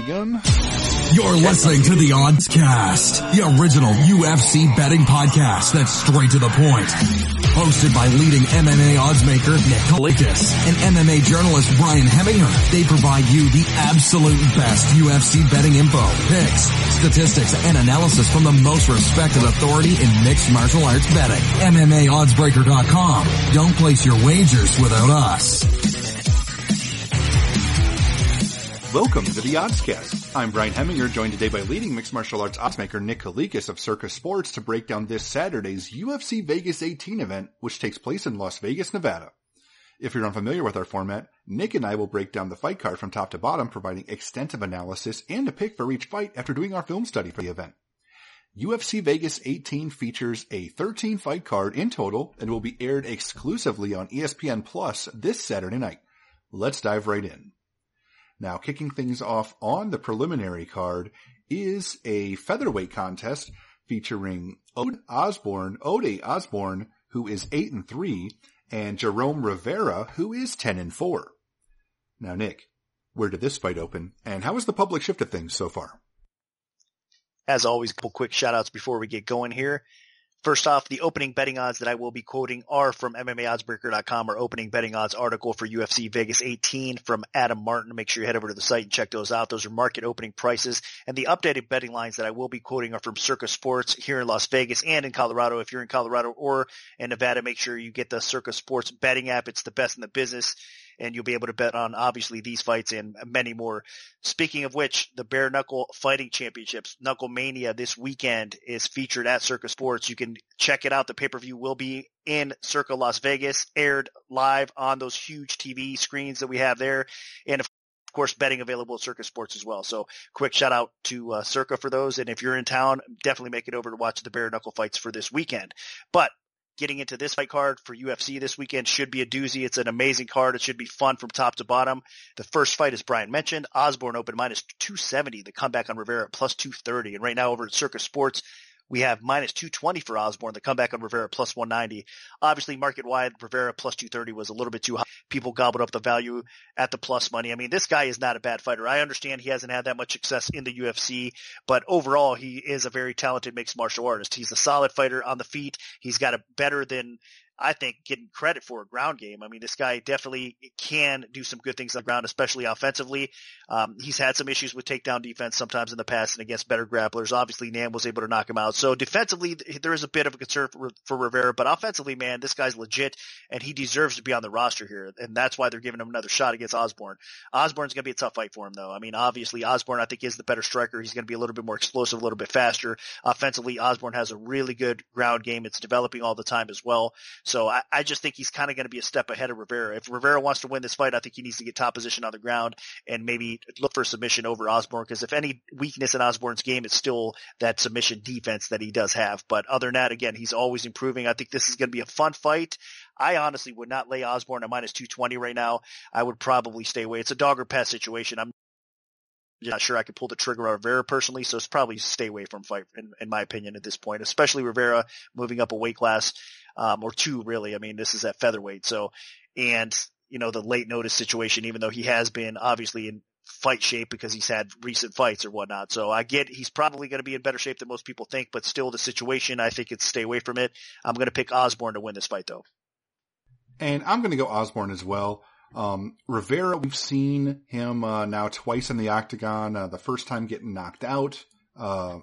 begun. You're listening to the Odds Cast, the original UFC betting podcast that's straight to the point. Hosted by leading MMA oddsmaker Nick Kalikas and MMA journalist Brian Hemminger. They provide you the absolute best UFC betting info, picks, statistics, and analysis from the most respected authority in mixed martial arts betting. MMAOddsbreaker.com. Don't place your wagers without us. Welcome to the Oddscast. I'm Brian Hemminger, joined today by leading mixed martial arts oddsmaker Nick Kalikas of Circa Sports to break down this Saturday's UFC Vegas 18 event, which takes place in Las Vegas, Nevada. If you're unfamiliar with our format, Nick and I will break down the fight card from top to bottom, providing extensive analysis and a pick for each fight after doing our film study for the event. UFC Vegas 18 features a 13 fight card in total and will be aired exclusively on ESPN Plus this Saturday night. Let's dive right in. Now, kicking things off on the preliminary card is a featherweight contest featuring Ode Osborne, Ode Osborne, who is 8 and 3, and Jerome Rivera, who is 10 and 4. Now, Nick, where did this fight open, and how has the public shifted things so far? As always, a couple quick shout outs before we get going here. First off, the opening betting odds that I will be quoting are from MMAOddsbreaker.com, our opening betting odds article for UFC Vegas 18 from Adam Martin. Make sure you head over to the site and check those out. Those are market opening prices. And the updated betting lines that I will be quoting are from Circa Sports here in Las Vegas and in Colorado. If you're in Colorado or in Nevada, make sure you get the Circa Sports betting app. It's the best in the business and you'll be able to bet on obviously these fights and many more. Speaking of which, the Bare Knuckle Fighting Championships, Knuckle Mania this weekend is featured at Circa Sports. You can check it out. The pay-per-view will be in Circa Las Vegas, aired live on those huge TV screens that we have there. And of course, betting available at Circa Sports as well. So quick shout out to uh, Circa for those. And if you're in town, definitely make it over to watch the bare knuckle fights for this weekend. But getting into this fight card for UFC this weekend should be a doozy. It's an amazing card. It should be fun from top to bottom. The first fight, as Brian mentioned, Osborne open minus 270, the comeback on Rivera plus 230. And right now over at Circa Sports, we have minus 220 for Osborne, the comeback on Rivera plus 190. Obviously, market wide, Rivera plus 230 was a little bit too high. People gobbled up the value at the plus money. I mean, this guy is not a bad fighter. I understand he hasn't had that much success in the UFC, but overall, he is a very talented mixed martial artist. He's a solid fighter on the feet. He's got a better than I think getting credit for a ground game. I mean, this guy definitely can do some good things on the ground, especially offensively. Um, he's had some issues with takedown defense sometimes in the past and against better grapplers. Obviously, Nam was able to knock him out. So defensively, there is a bit of a concern for, for Rivera, but offensively, man, this guy's legit and he deserves to be on the roster here. And that's why they're giving him another shot against Osborne. Osborne's going to be a tough fight for him though. I mean, obviously Osborne, I think is the better striker. He's going to be a little bit more explosive, a little bit faster. Offensively, Osborne has a really good ground game. It's developing all the time as well. So I, I just think he's kind of going to be a step ahead of Rivera. If Rivera wants to win this fight, I think he needs to get top position on the ground and maybe look for submission over Osborne. Because if any weakness in Osborne's game, it's still that submission defense that he does have. But other than that, again, he's always improving. I think this is going to be a fun fight. I honestly would not lay Osborne at minus 220 right now. I would probably stay away. It's a dog or pass situation. I'm not sure I could pull the trigger on Rivera personally, so it's probably stay away from fight in, in my opinion at this point, especially Rivera moving up a weight class um, or two really. I mean, this is at featherweight. So, and you know, the late notice situation, even though he has been obviously in fight shape because he's had recent fights or whatnot. So I get he's probably going to be in better shape than most people think, but still the situation, I think it's stay away from it. I'm going to pick Osborne to win this fight though. And I'm going to go Osborne as well. Um, Rivera, we've seen him uh, now twice in the octagon. Uh, the first time getting knocked out, uh,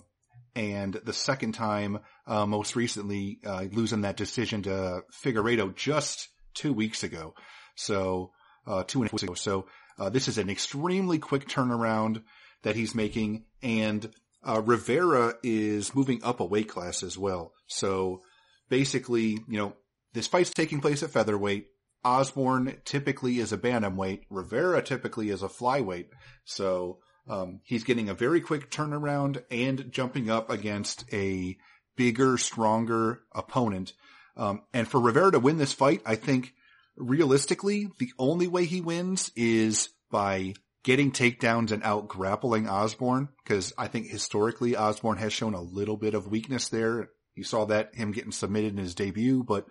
and the second time, uh, most recently, uh, losing that decision to Figueiredo just two weeks ago. So, uh, two and a half weeks ago. So, uh, this is an extremely quick turnaround that he's making and, uh, Rivera is moving up a weight class as well. So basically, you know, this fight's taking place at featherweight. Osborne typically is a bantamweight. Rivera typically is a flyweight. So, um, he's getting a very quick turnaround and jumping up against a bigger, stronger opponent. Um, and for Rivera to win this fight, I think realistically, the only way he wins is by getting takedowns and out grappling Osborne. Cause I think historically Osborne has shown a little bit of weakness there. You saw that him getting submitted in his debut, but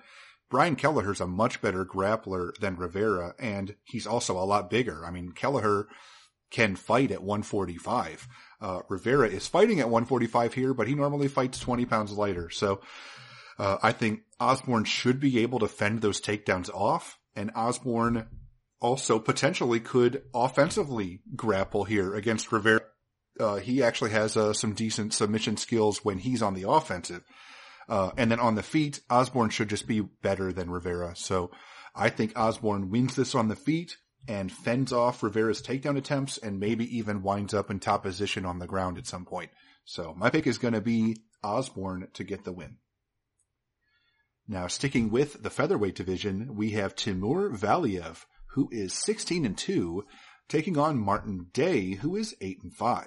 Brian Kelleher's a much better grappler than Rivera and he's also a lot bigger. I mean, Kelleher can fight at 145. Uh, Rivera is fighting at 145 here, but he normally fights 20 pounds lighter. So, uh, I think Osborne should be able to fend those takedowns off and Osborne also potentially could offensively grapple here against Rivera. Uh, he actually has uh, some decent submission skills when he's on the offensive. Uh, and then on the feet, Osborne should just be better than Rivera. So I think Osborne wins this on the feet and fends off Rivera's takedown attempts and maybe even winds up in top position on the ground at some point. So my pick is going to be Osborne to get the win. Now sticking with the featherweight division, we have Timur Valiev, who is 16 and 2, taking on Martin Day, who is 8 and 5.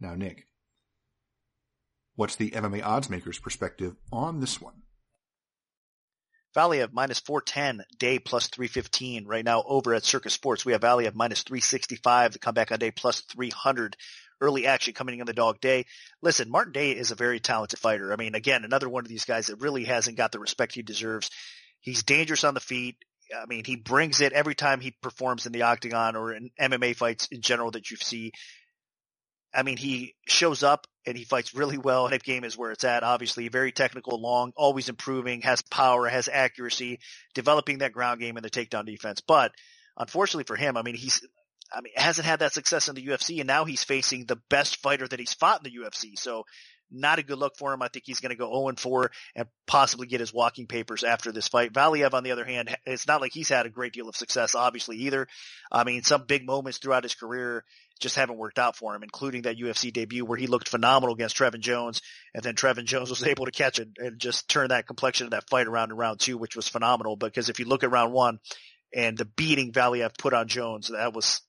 Now Nick, what's the MMA odds makers perspective on this one? Valiev minus 410, Day plus 315. Right now over at Circa Sports, we have Valiev minus 365, the comeback on Day plus 300. Early action coming in the dog day. Listen, Martin Day is a very talented fighter. I mean, again, another one of these guys that really hasn't got the respect he deserves. He's dangerous on the feet. I mean, he brings it every time he performs in the octagon or in MMA fights in general that you see. I mean, he shows up and he fights really well. Hip game is where it's at. Obviously, very technical, long, always improving, has power, has accuracy, developing that ground game and the takedown defense. But unfortunately for him, I mean, he's, I mean, hasn't had that success in the UFC, and now he's facing the best fighter that he's fought in the UFC. So not a good look for him. I think he's going to go 0 4 and possibly get his walking papers after this fight. Valiev, on the other hand, it's not like he's had a great deal of success, obviously, either. I mean, some big moments throughout his career just haven't worked out for him, including that UFC debut where he looked phenomenal against Trevin Jones, and then Trevin Jones was able to catch it and just turn that complexion of that fight around in round two, which was phenomenal. Because if you look at round one and the beating Valiev put on Jones, that was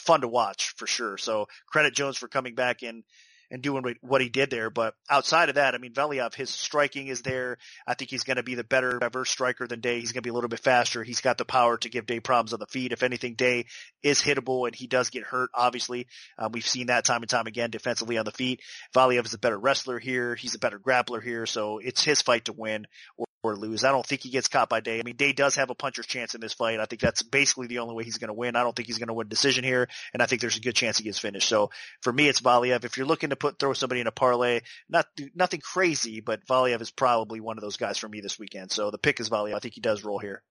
fun to watch for sure. So credit Jones for coming back and and doing what he did there. But outside of that, I mean, Valiev, his striking is there. I think he's going to be the better, diverse striker than Day. He's going to be a little bit faster. He's got the power to give Day problems on the feet. If anything, Day is hittable and he does get hurt, obviously. Um, we've seen that time and time again defensively on the feet. Valiev is a better wrestler here. He's a better grappler here. So it's his fight to win or, or lose. I don't think he gets caught by Day. I mean, Day does have a puncher's chance in this fight. I think that's basically the only way he's going to win. I don't think he's going to win decision here, and I think there's a good chance he gets finished. So for me, it's Valiev. If you're looking to put throw somebody in a parlay, not nothing crazy, but Valiev is probably one of those guys for me this weekend. So the pick is Valiev. I think he does roll here.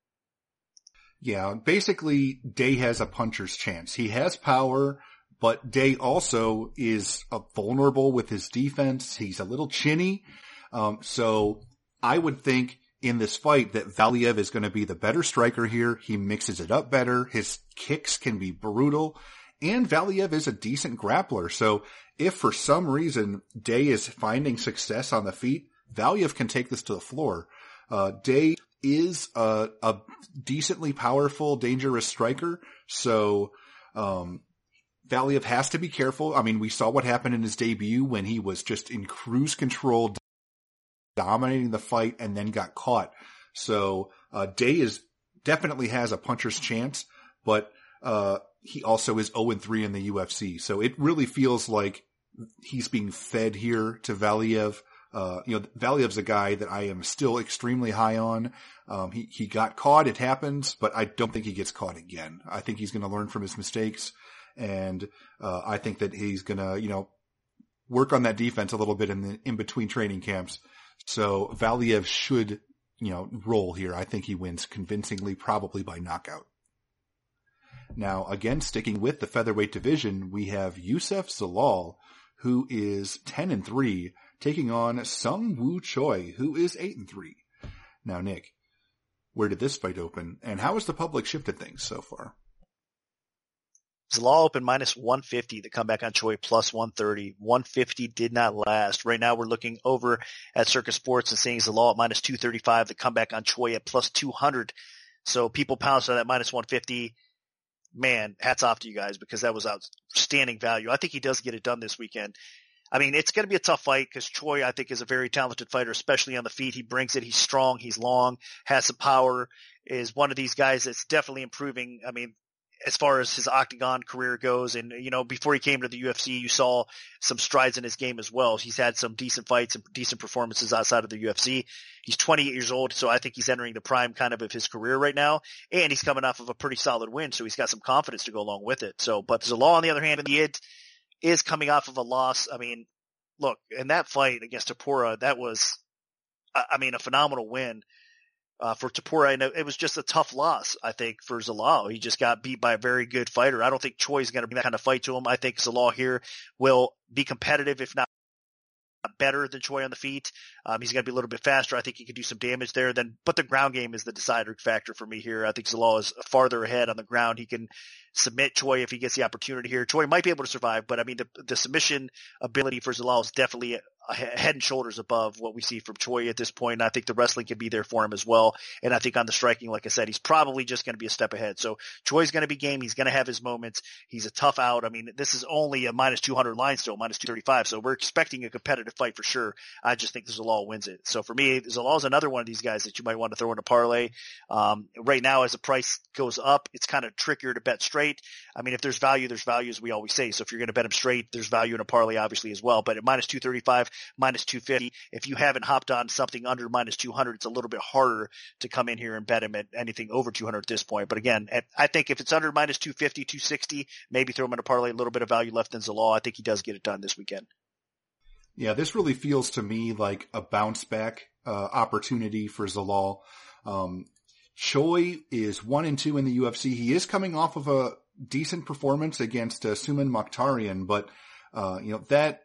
Yeah, basically, Day has a puncher's chance. He has power, but Day also is vulnerable with his defense. He's a little chinny. Um, so I would think in this fight that Valiev is going to be the better striker here. He mixes it up better. His kicks can be brutal and Valiev is a decent grappler. So if for some reason Day is finding success on the feet, Valiev can take this to the floor. Uh, Day is a, a, decently powerful, dangerous striker. So, um, Valiev has to be careful. I mean, we saw what happened in his debut when he was just in cruise control, dominating the fight and then got caught. So, uh, Day is definitely has a puncher's chance, but, uh, he also is 0 3 in the UFC. So it really feels like he's being fed here to Valiev. Uh, you know, Valiev's a guy that I am still extremely high on. Um, he, he got caught. It happens, but I don't think he gets caught again. I think he's going to learn from his mistakes. And, uh, I think that he's going to, you know, work on that defense a little bit in the, in between training camps. So Valiev should, you know, roll here. I think he wins convincingly, probably by knockout. Now, again, sticking with the featherweight division, we have Youssef Zalal, who is 10 and 3, taking on Seung Woo Choi, who is 8 and 3. Now, Nick, where did this fight open, and how has the public shifted things so far? Zalal open minus 150, the comeback on Choi plus 130. 150 did not last. Right now we're looking over at Circa Sports and seeing Zalal at minus 235, the comeback on Choi at plus 200. So people pounce on that minus 150 man, hats off to you guys because that was outstanding value. I think he does get it done this weekend. I mean, it's going to be a tough fight because Choi, I think, is a very talented fighter, especially on the feet. He brings it. He's strong. He's long, has some power, is one of these guys that's definitely improving. I mean, as far as his octagon career goes. And, you know, before he came to the UFC, you saw some strides in his game as well. He's had some decent fights and decent performances outside of the UFC. He's 28 years old, so I think he's entering the prime kind of of his career right now. And he's coming off of a pretty solid win, so he's got some confidence to go along with it. So, but Zalal, on the other hand, he is coming off of a loss. I mean, look, in that fight against Topuria, that was, I mean, a phenomenal win uh, for Topuria. And it was just a tough loss, I think, for Zalal. He just got beat by a very good fighter. I don't think Choi is going to bring that kind of fight to him. I think Zalal here will be competitive, if not better than Choi on the feet. Um, he's going to be a little bit faster. I think he could do some damage there. Then, but the ground game is the deciding factor for me here. I think Zalal is farther ahead on the ground. He can submit Choi if he gets the opportunity here. Choi might be able to survive, but I mean, the, the submission ability for Zalal is definitely head and shoulders above what we see from Choi at this point. And I think the wrestling can be there for him as well. And I think on the striking, like I said, he's probably just going to be a step ahead. So Choi's going to be game. He's going to have his moments. He's a tough out. I mean, this is only a minus 200 line still, minus 235. So we're expecting a competitive fight for sure. I just think Zalal wins it. So for me, Zalal's another one of these guys that you might want to throw in a parlay. Um, right now, as the price goes up, it's kind of trickier to bet straight. I mean, if there's value, there's value as we always say. So if you're going to bet him straight, there's value in a parlay obviously as well. But at minus 235, minus 250. If you haven't hopped on something under minus 200, it's a little bit harder to come in here and bet him at anything over 200 at this point. But again, at, I think if it's under minus 250, 260, maybe throw him in a parlay, a little bit of value left in Zalal. I think he does get it done this weekend. Yeah, this really feels to me like a bounce back uh, opportunity for Zalal. Um, Choi is one and two in the UFC. He is coming off of a decent performance against uh, Suman Mokhtarian, but uh, you know that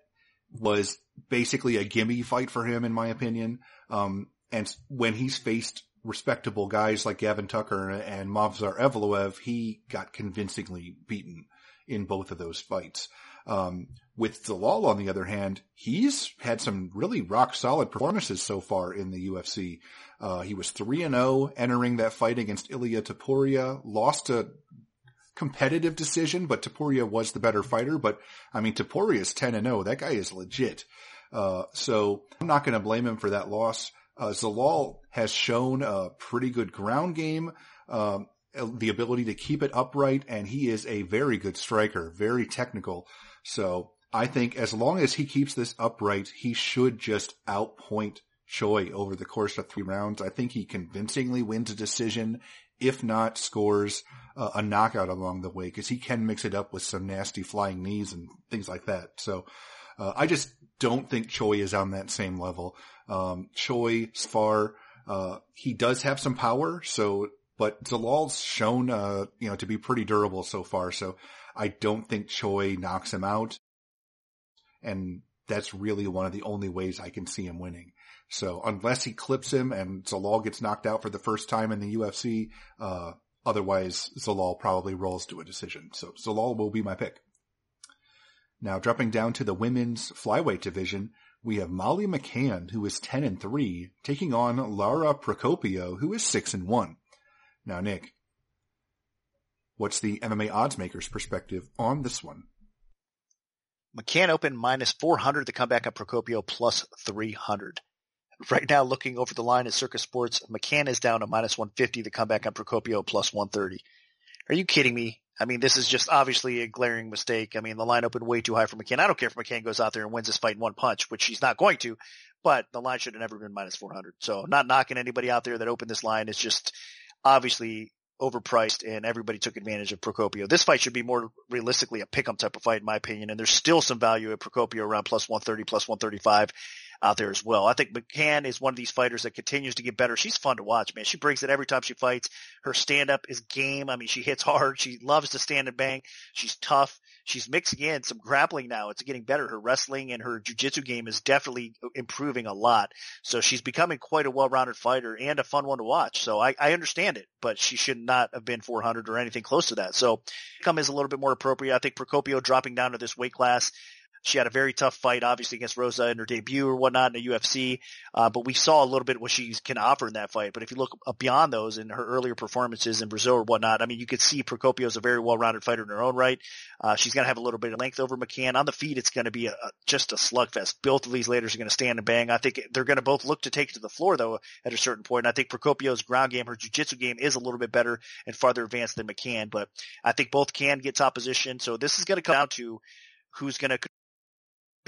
was basically a gimme fight for him, in my opinion. Um, and when he's faced respectable guys like Gavin Tucker and Movsar Evloev, he got convincingly beaten in both of those fights. Um, with Zalal, on the other hand, he's had some really rock solid performances so far in the UFC. Uh, he was 3 and 0 entering that fight against Ilya Topuria, lost a competitive decision, but Topuria was the better fighter. But I mean, is 10 and 0. That guy is legit. Uh, so I'm not going to blame him for that loss. Uh, Zalal has shown a pretty good ground game, um, the ability to keep it upright, and he is a very good striker, very technical. So I think as long as he keeps this upright, he should just outpoint Choi over the course of three rounds. I think he convincingly wins a decision, if not scores uh, a knockout along the way, because he can mix it up with some nasty flying knees and things like that. So uh, I just don't think Choi is on that same level. Um, Choi, far, uh, he does have some power, so, but Zalal's shown, uh, you know, to be pretty durable so far, so I don't think Choi knocks him out. And that's really one of the only ways I can see him winning. So unless he clips him and Zalal gets knocked out for the first time in the UFC, uh, otherwise Zalal probably rolls to a decision. So Zalal will be my pick. Now dropping down to the women's flyweight division, we have Molly McCann, who is 10 and 3, taking on Lara Procopio, who is 6 and 1. Now, Nick, what's the MMA odds makers perspective on this one? McCann opened minus 400 to come back at Procopio plus 300. Right now, looking over the line at Circa Sports, McCann is down to minus 150 to come back on Procopio plus 130. Are you kidding me? I mean, this is just obviously a glaring mistake. I mean, the line opened way too high for McCann. I don't care if McCann goes out there and wins this fight in one punch, which he's not going to, but the line should have never been minus 400. So not knocking anybody out there that opened this line. It's just obviously overpriced and everybody took advantage of Procopio. This fight should be more realistically a pick'em type of fight in my opinion. And there's still some value at Procopio around plus 130, plus 135 out there as well. I think McCann is one of these fighters that continues to get better. She's fun to watch, man. She brings it every time she fights. Her stand up is game. I mean, she hits hard. She loves to stand and bang. She's tough. She's mixing in some grappling now. It's getting better. Her wrestling and her jujitsu game is definitely improving a lot. So she's becoming quite a well-rounded fighter and a fun one to watch. So I, I understand it, but she should not have been 400 or anything close to that. So come is a little bit more appropriate. I think Procopio dropping down to this weight class She had a very tough fight, obviously, against Rosa in her debut or whatnot in the UFC. Uh, but we saw a little bit what she can offer in that fight. But if you look beyond those in her earlier performances in Brazil or whatnot, I mean, you could see Procopio is a very well-rounded fighter in her own right. Uh, she's going to have a little bit of length over McCann. On the feet, it's going to be a, a, just a slugfest. Both of these ladies are going to stand and bang. I think they're going to both look to take to the floor, though, at a certain point. And I think Procopio's ground game, her jiu-jitsu game is a little bit better and farther advanced than McCann. But I think both can get top position. So this is going to come down to who's going to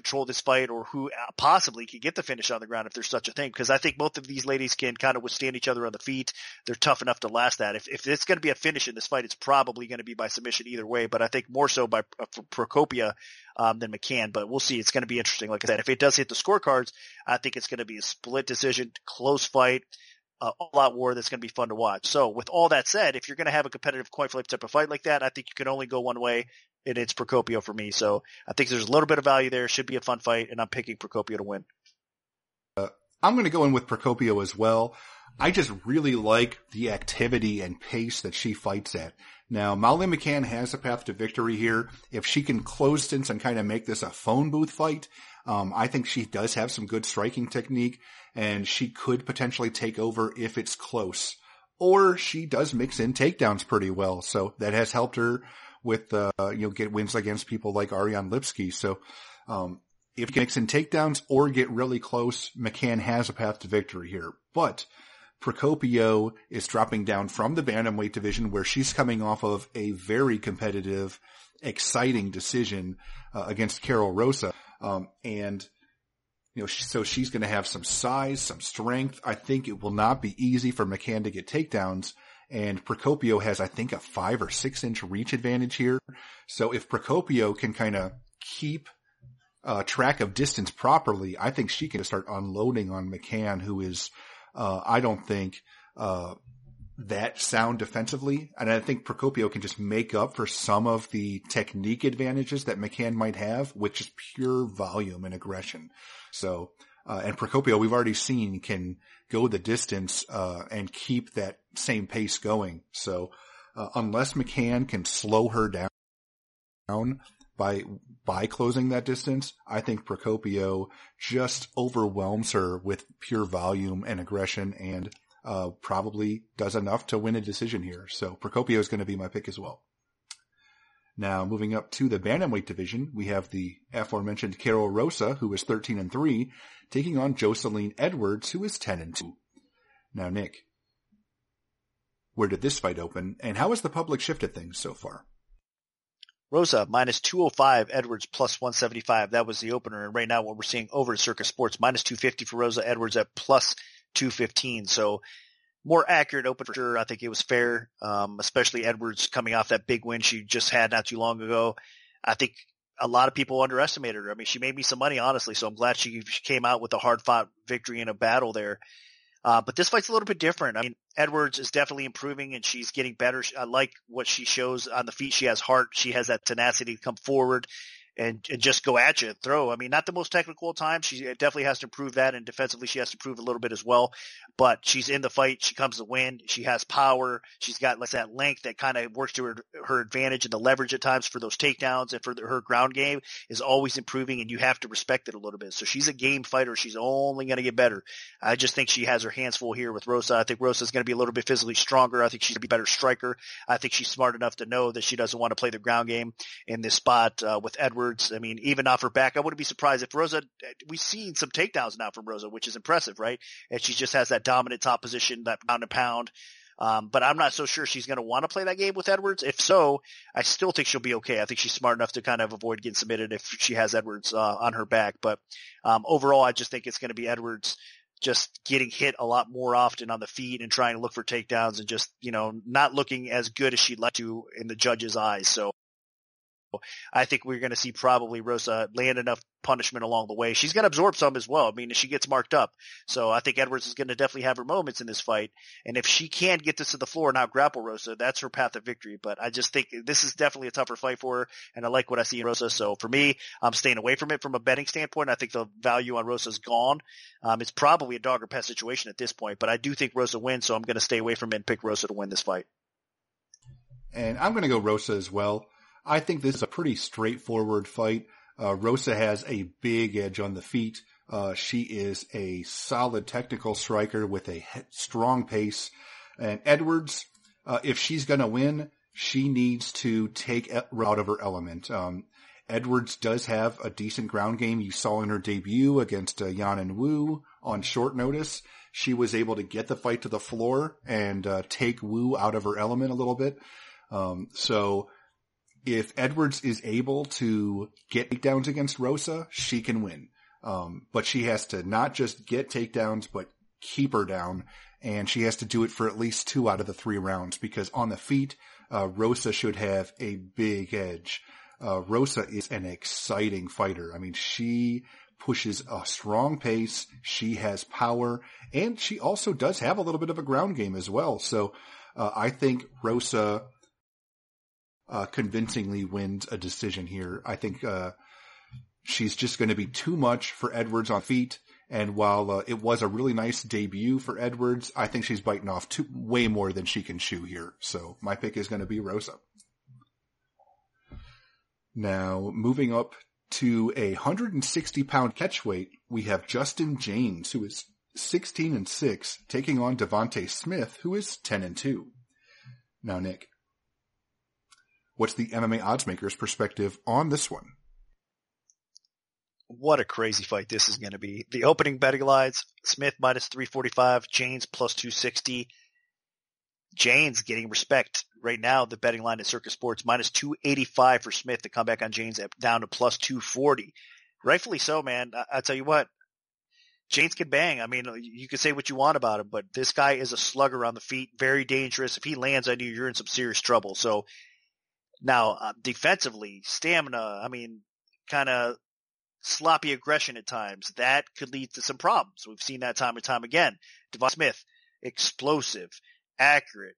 control this fight or who possibly could get the finish on the ground if there's such a thing. Because I think both of these ladies can kind of withstand each other on the feet. They're tough enough to last that. If, if it's going to be a finish in this fight, it's probably going to be by submission either way, but I think more so by uh, Procopio um, than McCann. But we'll see. It's going to be interesting. Like I said, if it does hit the scorecards, I think it's going to be a split decision, close fight. Uh, all out war that's going to be fun to watch. So with all that said, if you're going to have a competitive coin flip type of fight like that, I think you can only go one way and it's Procopio for me. So I think there's a little bit of value there. Should be a fun fight, and I'm picking Procopio to win. Uh, I'm going to go in with Procopio as well. I just really like the activity and pace that she fights at. Now, Molly McCann has a path to victory here. If she can close stints and kind of make this a phone booth fight, um, I think she does have some good striking technique and she could potentially take over if it's close. Or she does mix in takedowns pretty well. So that has helped her with, uh, you know, get wins against people like Ariane Lipski. So, um, if he makes in takedowns or get really close, McCann has a path to victory here. But Procopio is dropping down from the bantamweight division where she's coming off of a very competitive, exciting decision uh, against Karol Rosa. Um, and you know, so she's going to have some size, some strength. I think it will not be easy for McCann to get takedowns. And Procopio has, I think, a five or six inch reach advantage here. So if Procopio can kind of keep uh, track of distance properly, I think she can start unloading on McCann, who is, uh, I don't think, uh, that sound defensively. And I think Procopio can just make up for some of the technique advantages that McCann might have with just pure volume and aggression. So, uh, and Procopio, we've already seen can go the distance, uh, and keep that same pace going. So, uh, unless McCann can slow her down by, by closing that distance, I think Procopio just overwhelms her with pure volume and aggression and, uh, probably does enough to win a decision here. So Procopio is going to be my pick as well. Now moving up to the bantamweight division, we have the aforementioned Karol Rosa, who is 13 and 3, taking on Joselyne Edwards, who is 10 and 2. Now Nick, where did this fight open, and how has the public shifted things so far? Rosa minus 205, Edwards plus 175. That was the opener. And right now what we're seeing over at Circa Sports, minus 250 for Rosa, Edwards at plus 215. So more accurate open for sure. I think it was fair, um, especially Edwards coming off that big win she just had not too long ago. I think a lot of people underestimated her. I mean, she made me some money, honestly, so I'm glad she, she came out with a hard fought victory in a battle there. Uh, but this fight's a little bit different. I mean, Edwards is definitely improving and she's getting better. I like what she shows on the feet. She has heart. She has that tenacity to come forward and, and just go at you and throw. I mean, not the most technical at times. She definitely has to prove that, and defensively she has to prove a little bit as well. But she's in the fight. She comes to win. She has power. She's got like that length that kind of works to her, her advantage and the leverage at times for those takedowns and for the, her ground game is always improving, and you have to respect it a little bit. So she's a game fighter. She's only going to get better. I just think she has her hands full here with Rosa. I think Rosa's going to be a little bit physically stronger. I think she's to be a better striker. I think she's smart enough to know that she doesn't want to play the ground game in this spot uh, with Edwards. I mean, even off her back, I wouldn't be surprised if Rosa. We've seen some takedowns now from Rosa, which is impressive, right? And she just has that dominant top position, that pound and pound. Um, but I'm not so sure she's going to want to play that game with Edwards. If so, I still think she'll be okay. I think she's smart enough to kind of avoid getting submitted if she has Edwards uh, on her back. But um, overall, I just think it's going to be Edwards just getting hit a lot more often on the feet and trying to look for takedowns and just, you know, not looking as good as she'd like to in the judge's eyes. So I think we're going to see probably Rosa land enough punishment along the way. She's going to absorb some as well. I mean, she gets marked up. So I think Edwards is going to definitely have her moments in this fight. And if she can get this to the floor and out grapple Rosa, that's her path of victory. But I just think this is definitely a tougher fight for her. And I like what I see in Rosa. So for me, I'm staying away from it from a betting standpoint. I think the value on Rosa is gone. Um, it's probably a dog or pet situation at this point, but I do think Rosa wins. So I'm going to stay away from it and pick Rosa to win this fight. And I'm going to go Rosa as well. I think this is a pretty straightforward fight. Uh, Rosa has a big edge on the feet. Uh, she is a solid technical striker with a strong pace. And Edwards, uh, if she's going to win, she needs to take out of her element. Um, Edwards does have a decent ground game. You saw in her debut against uh, Yanan Wu on short notice. She was able to get the fight to the floor and uh, take Wu out of her element a little bit. Um, so if Edwards is able to get takedowns against Rosa, she can win. Um, but she has to not just get takedowns, but keep her down. And she has to do it for at least two out of the three rounds because on the feet, uh, Rosa should have a big edge. Uh, Rosa is an exciting fighter. I mean, she pushes a strong pace. She has power and she also does have a little bit of a ground game as well. So, uh, I think Rosa, uh, convincingly wins a decision here. I think, uh, she's just going to be too much for Edwards on feet. And while uh, it was a really nice debut for Edwards, I think she's biting off too, way more than she can chew here. So my pick is going to be Rosa. Now moving up to a 160 pound catchweight, we have Justin Jaynes, who is 16 and 6, taking on Devonte Smith, who is 10 and 2. Now, Nick, what's the MMA oddsmaker's perspective on this one? what a crazy fight this is going to be. The opening betting lines, Smith minus 345, Jaynes plus 260. Jaynes getting respect right now. The betting line at Circa Sports minus 285 for Smith to come back on Jaynes down to plus 240. Rightfully so, man. I, will tell you what, Jaynes can bang. I mean, you can say what you want about him, but this guy is a slugger on the feet, very dangerous. If he lands on you, you're in some serious trouble. So now uh, defensively, stamina, I mean, kind of sloppy aggression at times, that could lead to some problems. We've seen that time and time again. Devon Smith, explosive, accurate,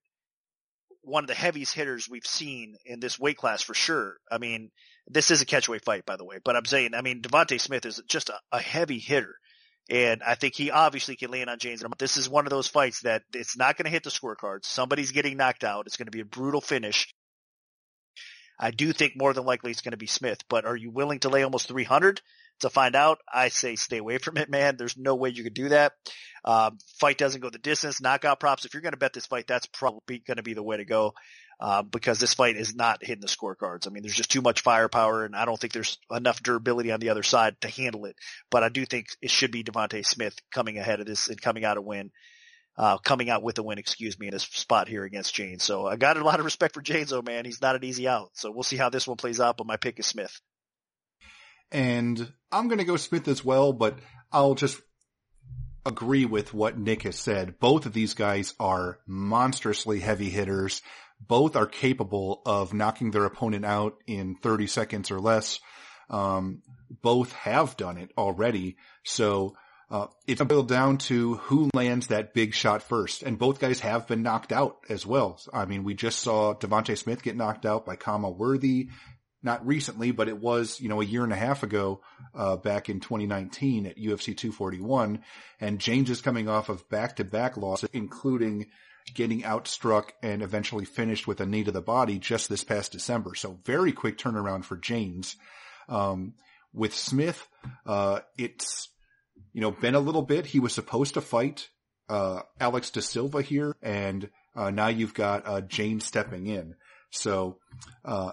one of the heaviest hitters we've seen in this weight class for sure. I mean, this is a catchweight fight, by the way, but I'm saying, I mean, Devonte Smith is just a, a heavy hitter. And I think he obviously can land on Jaynes. This is one of those fights that it's not going to hit the scorecards. Somebody's getting knocked out. It's going to be a brutal finish. I do think more than likely it's going to be Smith, but are you willing to lay almost 300 to find out? I say stay away from it, man. There's no way you could do that. Um, fight doesn't go the distance. Knockout props. If you're going to bet this fight, that's probably going to be the way to go. Uh, because this fight is not hitting the scorecards. I mean, there's just too much firepower and I don't think there's enough durability on the other side to handle it. But I do think it should be Devonte Smith coming ahead of this and coming out a win uh, coming out with a win, excuse me, in his spot here against Jaynes. So I got a lot of respect for though, man. He's not an easy out. So we'll see how this one plays out, but my pick is Smith. And I'm going to go Smith as well, but I'll just agree with what Nick has said. Both of these guys are monstrously heavy hitters. Both are capable of knocking their opponent out in 30 seconds or less. Um, both have done it already. So uh, it's boiled down to who lands that big shot first. And both guys have been knocked out as well. I mean, we just saw Devonte Smith get knocked out by Khama Worthy. Not recently, but it was, you know, a year and a half ago, uh, back in 2019 at UFC 241. And Jaynes is coming off of back to back losses, including getting outstruck and eventually finished with a knee to the body just this past December. So very quick turnaround for Jaynes. Um, with Smith, uh, it's, you know, been a little bit. He was supposed to fight, uh, Alex De Silva here and, uh, now you've got, uh, Jaynes stepping in. So, uh,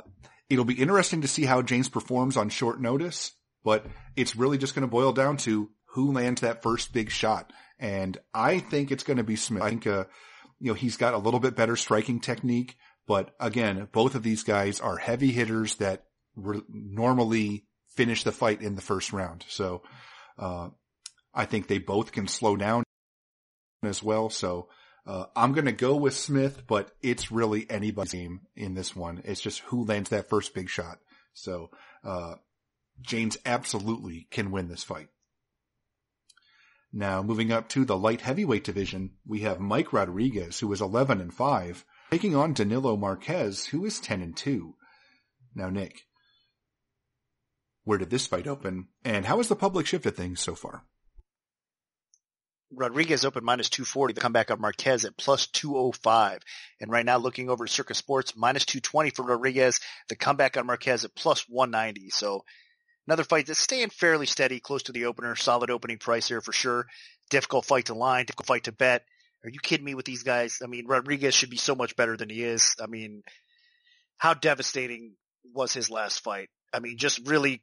it'll be interesting to see how Jaynes performs on short notice, but it's really just going to boil down to who lands that first big shot. And I think it's going to be Smith. I think, uh, you know, he's got a little bit better striking technique, but again, both of these guys are heavy hitters that re- normally finish the fight in the first round. So, uh, I think they both can slow down as well. So, uh, I'm going to go with Smith, but it's really anybody's game in this one. It's just who lands that first big shot. So, uh, Jaynes absolutely can win this fight. Now moving up to the light heavyweight division, we have Mike Rodriguez, who is 11 and 5, taking on Danilo Marques, who is 10 and 2. Now Nick, where did this fight open, and how has the public shifted things so far? Rodriguez open minus 240. The comeback of Marques at plus 205. And right now looking over at Circa Sports, minus 220 for Rodriguez. The comeback on Marques at plus 190. So Another fight that's staying fairly steady, close to the opener. Solid opening price here for sure. Difficult fight to line, difficult fight to bet. Are you kidding me with these guys? I mean, Rodriguez should be so much better than he is. I mean, how devastating was his last fight? I mean, just really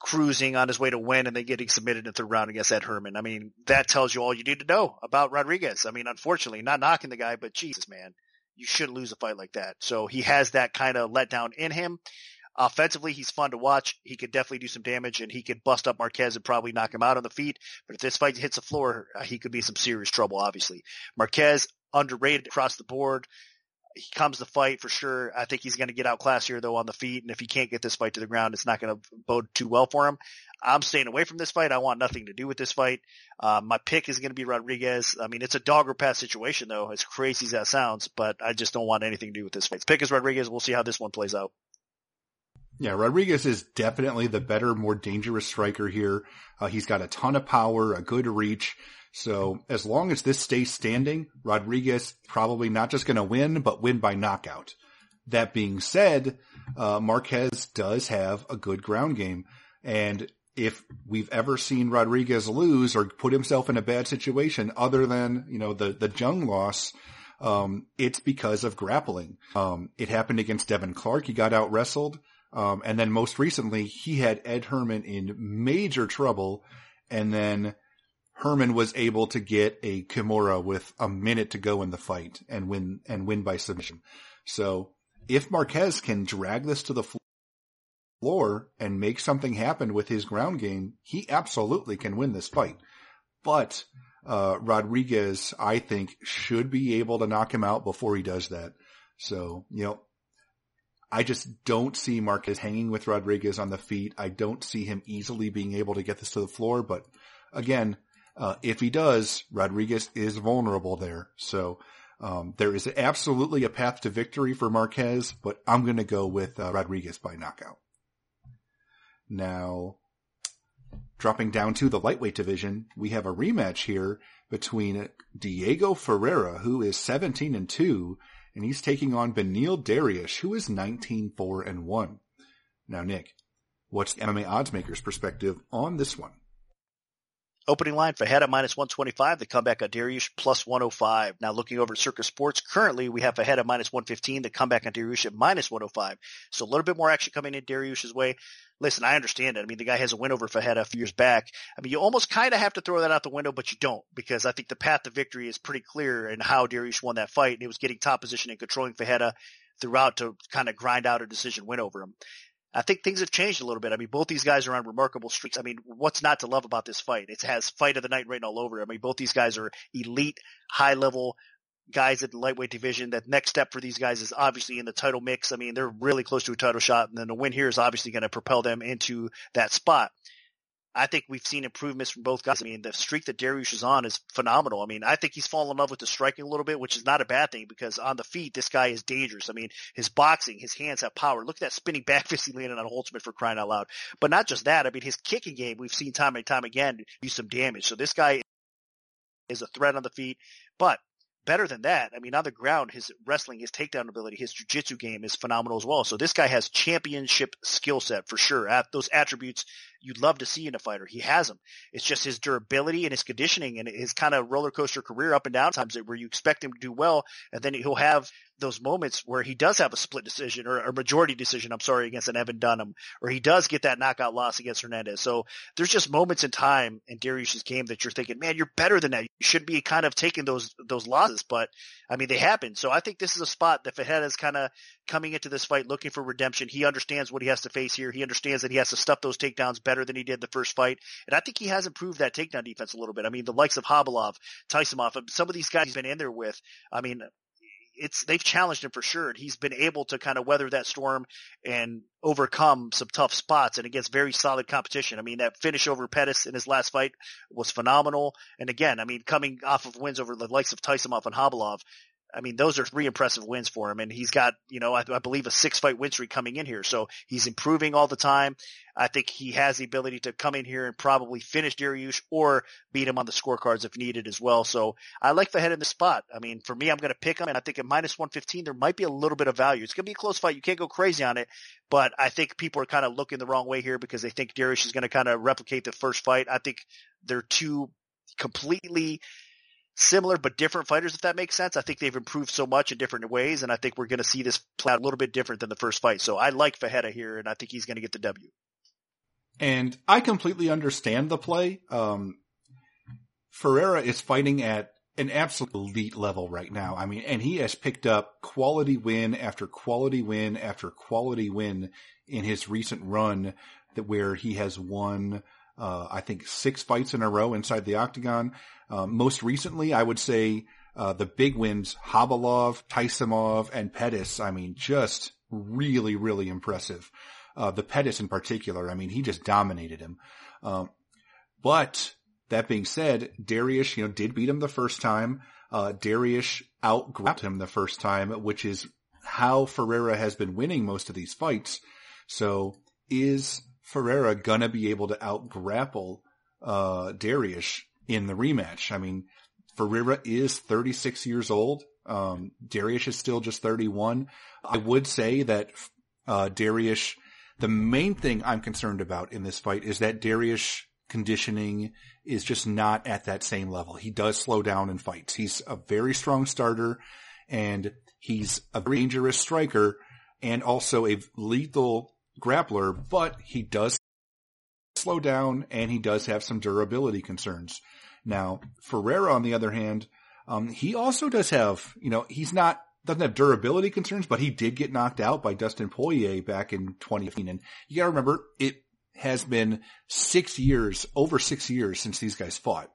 cruising on his way to win and then getting submitted in the third round against Ed Herman. I mean, that tells you all you need to know about Rodriguez. I mean, unfortunately, not knocking the guy, but Jesus, man, you shouldn't lose a fight like that. So he has that kind of letdown in him. Offensively, he's fun to watch. He could definitely do some damage and he could bust up Marques and probably knock him out on the feet. But if this fight hits the floor, uh, he could be some serious trouble, obviously. Marques, underrated across the board. He comes to fight for sure. I think he's going to get outclassed here though on the feet. And if he can't get this fight to the ground, it's not going to bode too well for him. I'm staying away from this fight. I want nothing to do with this fight. Uh, my pick is going to be Rodriguez. I mean, it's a dog or pass situation though, as crazy as that sounds, but I just don't want anything to do with this fight. Pick is Rodriguez. We'll see how this one plays out. Yeah, Rodriguez is definitely the better, more dangerous striker here. Uh, he's got a ton of power, a good reach. So as long as this stays standing, Rodriguez probably not just going to win, but win by knockout. That being said, uh, Marques does have a good ground game. And if we've ever seen Rodriguez lose or put himself in a bad situation other than, you know, the, the Jung loss, um, it's because of grappling. Um, it happened against Devin Clark. He got out wrestled. Um, and then most recently, he had Ed Herman in major trouble. And then Herman was able to get a Kimura with a minute to go in the fight and win, and win by submission. So if Marques can drag this to the floor and make something happen with his ground game, he absolutely can win this fight. But, uh, Rodriguez, I think, should be able to knock him out before he does that. So, you know, I just don't see Marques hanging with Rodriguez on the feet. I don't see him easily being able to get this to the floor. But again, uh, if he does, Rodriguez is vulnerable there. So um, there is absolutely a path to victory for Marques, but I'm going to go with uh, Rodriguez by knockout. Now, dropping down to the lightweight division, we have a rematch here between Diego Ferreira, who is 17 and 2, and he's taking on Beneil Dariush, who is 19-4 and 1. Now, Nick, what's the MMA oddsmaker's perspective on this one? Opening line for Ferreira minus 125. The comeback on Dariush plus 105. Now looking over at Circa Sports, currently we have Ferreira minus 115. The comeback on Dariush at minus 105. So a little bit more action coming in Dariush's way. Listen, I understand it. I mean, the guy has a win over Ferreira a few years back. I mean, you almost kind of have to throw that out the window, but you don't because I think the path to victory is pretty clear in how Dariush won that fight. And it was getting top position and controlling Ferreira throughout to kind of grind out a decision win over him. I think things have changed a little bit. I mean, both these guys are on remarkable streaks. I mean, what's not to love about this fight? It has fight of the night written all over. it. I mean, both these guys are elite, high level guys at the lightweight division. That next step for these guys is obviously in the title mix. I mean, they're really close to a title shot, and then the win here is obviously going to propel them into that spot. I think we've seen improvements from both guys. I mean, the streak that Dariush is on is phenomenal. I mean, I think he's fallen in love with the striking a little bit, which is not a bad thing because on the feet, this guy is dangerous. I mean, his boxing, his hands have power. Look at that spinning back fist he landed on Holtzman for crying out loud. But not just that. I mean, his kicking game, we've seen time and time again do some damage. So this guy is a threat on the feet, but better than that, I mean, on the ground, his wrestling, his takedown ability, his jiu-jitsu game is phenomenal as well. So this guy has championship skill set for sure. At those attributes you'd love to see in a fighter. He has them. It's just his durability and his conditioning and his kind of roller coaster career up and down times where you expect him to do well, and then he'll have those moments where he does have a split decision or a majority decision, I'm sorry, against an Evan Dunham, or he does get that knockout loss against Hernandez. So there's just moments in time in Dariush's game that you're thinking, man, you're better than that. You should be kind of taking those, those losses, but I mean, they happen. So I think this is a spot that Ferreira kind of coming into this fight looking for redemption. He understands what he has to face here. He understands that he has to stuff those takedowns better than he did the first fight. And I think he has improved that takedown defense a little bit. I mean, the likes of Khabilov, Taisumov, um, some of these guys he's been in there with, I mean, it's they've challenged him for sure, and he's been able to kind of weather that storm and overcome some tough spots and against very solid competition. I mean, that finish over Pettis in his last fight was phenomenal. And again, I mean, coming off of wins over the likes of Taisumov and Khabilov, I mean, those are three impressive wins for him. And he's got, you know, I, I believe a six fight win streak coming in here. So he's improving all the time. I think he has the ability to come in here and probably finish Dariush or beat him on the scorecards if needed as well. So I like the head in the spot. I mean, for me, I'm going to pick him and I think at minus 115, there might be a little bit of value. It's going to be a close fight. You can't go crazy on it, but I think people are kind of looking the wrong way here because they think Dariush is going to kind of replicate the first fight. I think they're two completely similar but different fighters, if that makes sense. I think they've improved so much in different ways, and I think we're going to see this play a little bit different than the first fight. So I like Ferreira here, and I think he's going to get the W. And I completely understand the play. Um, Ferreira is fighting at an absolute elite level right now. I mean, and he has picked up quality win after quality win after quality win in his recent run that where he has won, uh, I think six fights in a row inside the octagon. Uh, most recently, I would say, uh, the big wins, Khabilov, Taisumov, and Pettis. I mean, just really, really impressive. Uh, the Pettis in particular, I mean, he just dominated him. Um, but that being said, Dariush, you know, did beat him the first time. Uh, Dariush outgrabbed him the first time, which is how Ferreira has been winning most of these fights. So is Ferreira gonna be able to outgrapple, uh, Dariush in the rematch? I mean, Ferreira is 36 years old. Um, Dariush is still just 31. I would say that, uh, Dariush the main thing I'm concerned about in this fight is that Dariush conditioning is just not at that same level. He does slow down in fights. He's a very strong starter and he's a dangerous striker and also a lethal grappler, but he does slow down and he does have some durability concerns. Now, Ferreira, on the other hand, um, he also does have, you know, he's not doesn't have durability concerns, but he did get knocked out by Dustin Poirier back in 2015. And you gotta remember, it has been six years, over six years since these guys fought.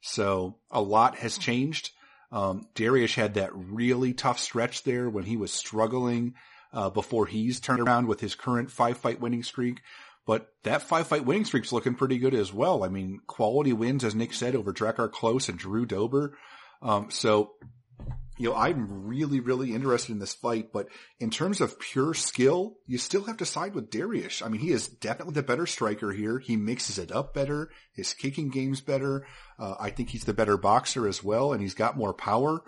So a lot has changed. Um, Dariush had that really tough stretch there when he was struggling, uh, before he's turned around with his current five fight winning streak. But that five fight winning streak's looking pretty good as well. I mean, quality wins, as Nick said, over Drakkar Klose and Drew Dober. Um, so you know, I'm really, really interested in this fight, but in terms of pure skill, you still have to side with Dariush. I mean, he is definitely the better striker here. He mixes it up better. His kicking game's better. Uh, I think he's the better boxer as well, and he's got more power.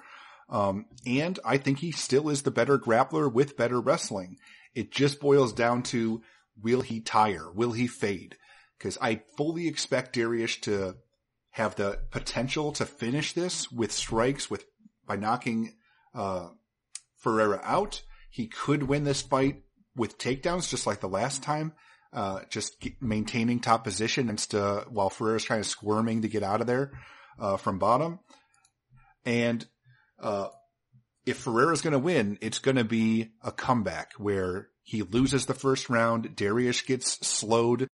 Um, and I think he still is the better grappler with better wrestling. It just boils down to will he tire? Will he fade? Because I fully expect Dariush to have the potential to finish this with strikes, with by knocking uh, Ferreira out. He could win this fight with takedowns, just like the last time. Uh, just maintaining top position instead while Ferreira's kind of squirming to get out of there uh, from bottom. And uh, if Ferreira's going to win, it's going to be a comeback where he loses the first round, Dariush gets slowed,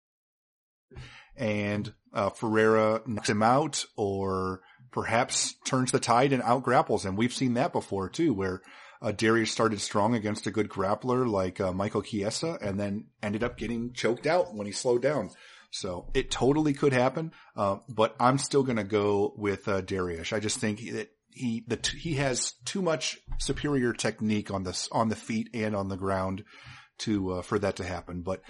and uh, Ferreira knocks him out, or perhaps turns the tide and out grapples him. We've seen that before too, where uh, Dariush started strong against a good grappler like uh, Michael Chiesa and then ended up getting choked out when he slowed down. So it totally could happen, uh, but I'm still going to go with uh, Dariush. I just think that he the he has too much superior technique on the on the feet and on the ground to uh, for that to happen. But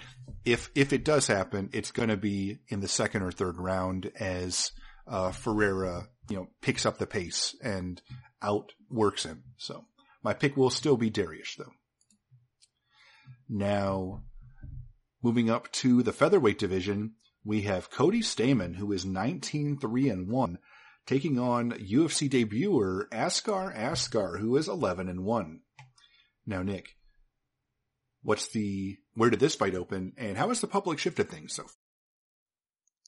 if if it does happen, it's going to be in the second or third round as uh, Ferreira you know, picks up the pace and outworks him. So my pick will still be Dariush though. Now, moving up to the featherweight division, we have Cody Stamann, who is 19-3 and 1, taking on UFC debuter Askar Askar, who is 11 and 1. Now, Nick, what's the, where did this fight open and how has the public shifted things so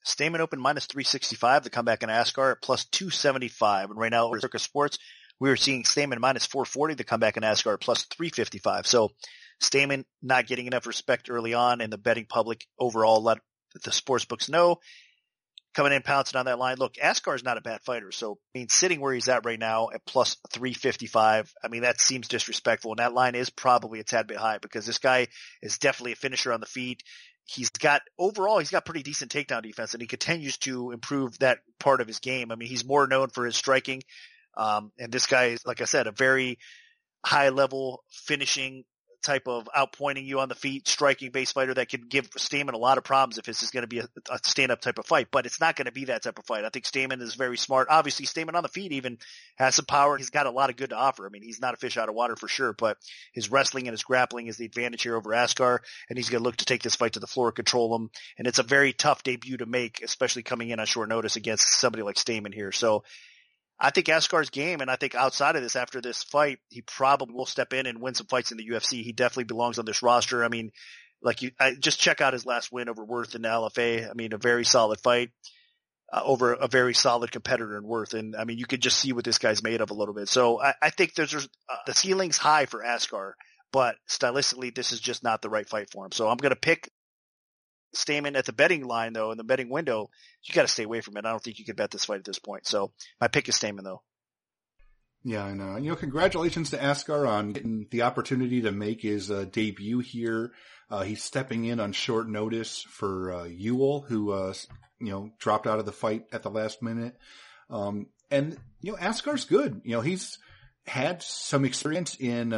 Stamann open minus 365. The comeback in Askar at plus 275. And right now over Circa Sports, we are seeing Stamann minus 440. The comeback in Askar plus 355. So Stamann not getting enough respect early on and the betting public overall. Let the sports books know. Coming in pouncing on that line. Look, Askar is not a bad fighter. So, I mean, sitting where he's at right now at plus 355, I mean, that seems disrespectful. And that line is probably a tad bit high because this guy is definitely a finisher on the feet he's got overall he's got pretty decent takedown defense and he continues to improve that part of his game. I mean, he's more known for his striking. Um, and this guy is, like I said, a very high level finishing type of outpointing you on the feet, striking base fighter that can give Stamann a lot of problems if this is going to be a, a stand up type of fight, but it's not going to be that type of fight. I think Stamann is very smart. Obviously, Stamann on the feet even has some power. He's got a lot of good to offer. I mean, he's not a fish out of water for sure, but his wrestling and his grappling is the advantage here over Askar, and he's going to look to take this fight to the floor, control him, and it's a very tough debut to make, especially coming in on short notice against somebody like Stamann here. So I think Askar's game, and I think outside of this, after this fight, he probably will step in and win some fights in the UFC. He definitely belongs on this roster. I mean, like you, I, just check out his last win over Worth in the LFA. I mean, a very solid fight uh, over a very solid competitor in Worth, and I mean, you could just see what this guy's made of a little bit. So I, I think there's, uh, the ceiling's high for Askar, but stylistically, this is just not the right fight for him. So I'm going to pick Stamann at the betting line though, in the betting window, you got to stay away from it. I don't think you could bet this fight at this point. So my pick is Stamann though. Yeah, I know. And, you know, congratulations to Askar on getting the opportunity to make his uh, debut here. Uh, he's stepping in on short notice for uh, Ewell, who, uh, you know, dropped out of the fight at the last minute. Um, and, you know, Askar's good. You know, he's had some experience in,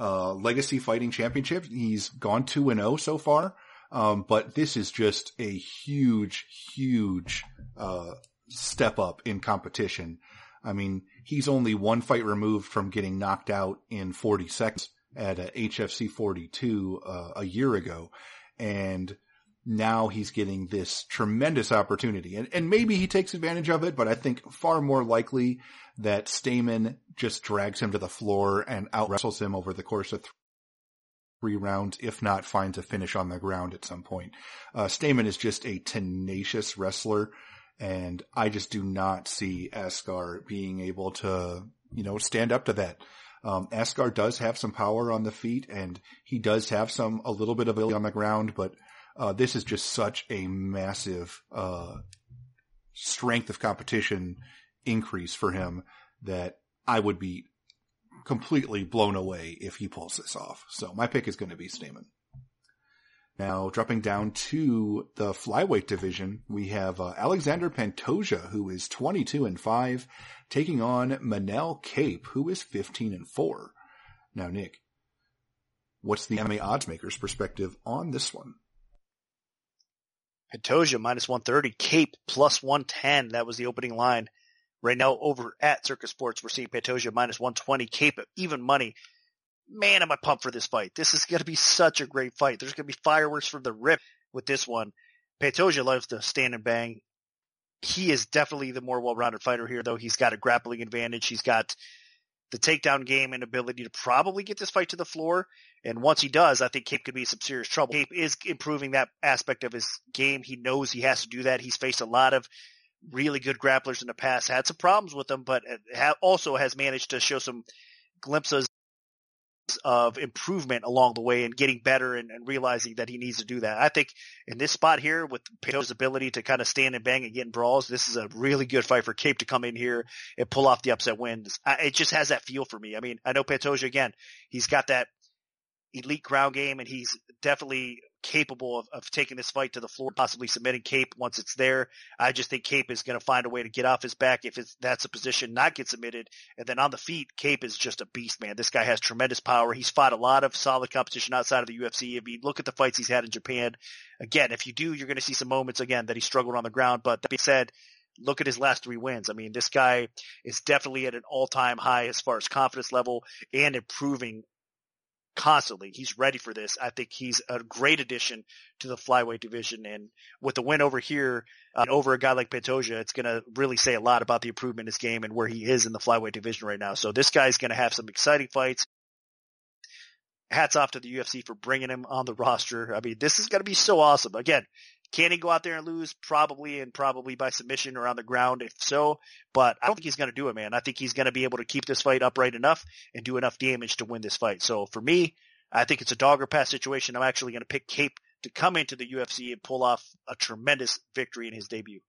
uh, Legacy Fighting Championship. He's gone 2 and 0 so far. Um, but this is just a huge, huge, uh, step up in competition. I mean, he's only one fight removed from getting knocked out in 40 seconds at HFC 42, uh, a year ago. And now he's getting this tremendous opportunity and, and maybe he takes advantage of it, but I think far more likely that Stamann just drags him to the floor and out wrestles him over the course of three rounds, if not finds a finish on the ground at some point. Uh, Stamann is just a tenacious wrestler and I just do not see Askar being able to, you know, stand up to that. Um, does have some power on the feet and he does have some, a little bit of ability on the ground, but uh, this is just such a massive uh, strength of competition increase for him that I would be completely blown away if he pulls this off. So my pick is going to be Stamann. Now, dropping down to the flyweight division, we have uh, Alexander Pantoja, who is 22 and 5, taking on Manel Kape, who is 15 and 4. Now, Nick, what's the MMA oddsmaker's perspective on this one? Pantoja minus 130, Kape plus 110. That was the opening line. Right now over at Circa Sports, we're seeing Pantoja minus 120, Kape even money. Man, am I pumped for this fight. This is going to be such a great fight. There's going to be fireworks from the rip with this one. Pantoja loves to stand and bang. He is definitely the more well-rounded fighter here, though. He's got a grappling advantage. He's got the takedown game and ability to probably get this fight to the floor. And once he does, I think Kape could be in some serious trouble. Kape is improving that aspect of his game. He knows he has to do that. He's faced a lot of really good grapplers in the past, had some problems with them, but also has managed to show some glimpses of improvement along the way and getting better and, and, realizing that he needs to do that. I think in this spot here with Pantoja's ability to kind of stand and bang and get in brawls, this is a really good fight for Kape to come in here and pull off the upset wins. I, it just has that feel for me. I mean, I know Pantoja again, he's got that elite ground game and he's definitely capable of, of taking this fight to the floor, possibly submitting Kape once it's there. I just think Kape is going to find a way to get off his back if that's a position, not get submitted. And then on the feet, Kape is just a beast, man. This guy has tremendous power. He's fought a lot of solid competition outside of the UFC. If you look at the fights he's had in Japan, again, if you do, you're going to see some moments again that he struggled on the ground. But that being said, look at his last three wins. I mean, this guy is definitely at an all-time high as far as confidence level and improving constantly. He's ready for this. I think he's a great addition to the flyweight division. And with the win over here, uh, over a guy like Pantoja, it's going to really say a lot about the improvement in his game and where he is in the flyweight division right now. So this guy's going to have some exciting fights. Hats off to the UFC for bringing him on the roster. I mean, this is going to be so awesome. Again, can he go out there and lose? Probably, and probably by submission or on the ground, if so. But I don't think he's going to do it, man. I think he's going to be able to keep this fight upright enough and do enough damage to win this fight. So for me, I think it's a dog or pass situation. I'm actually going to pick Kape to come into the UFC and pull off a tremendous victory in his debut.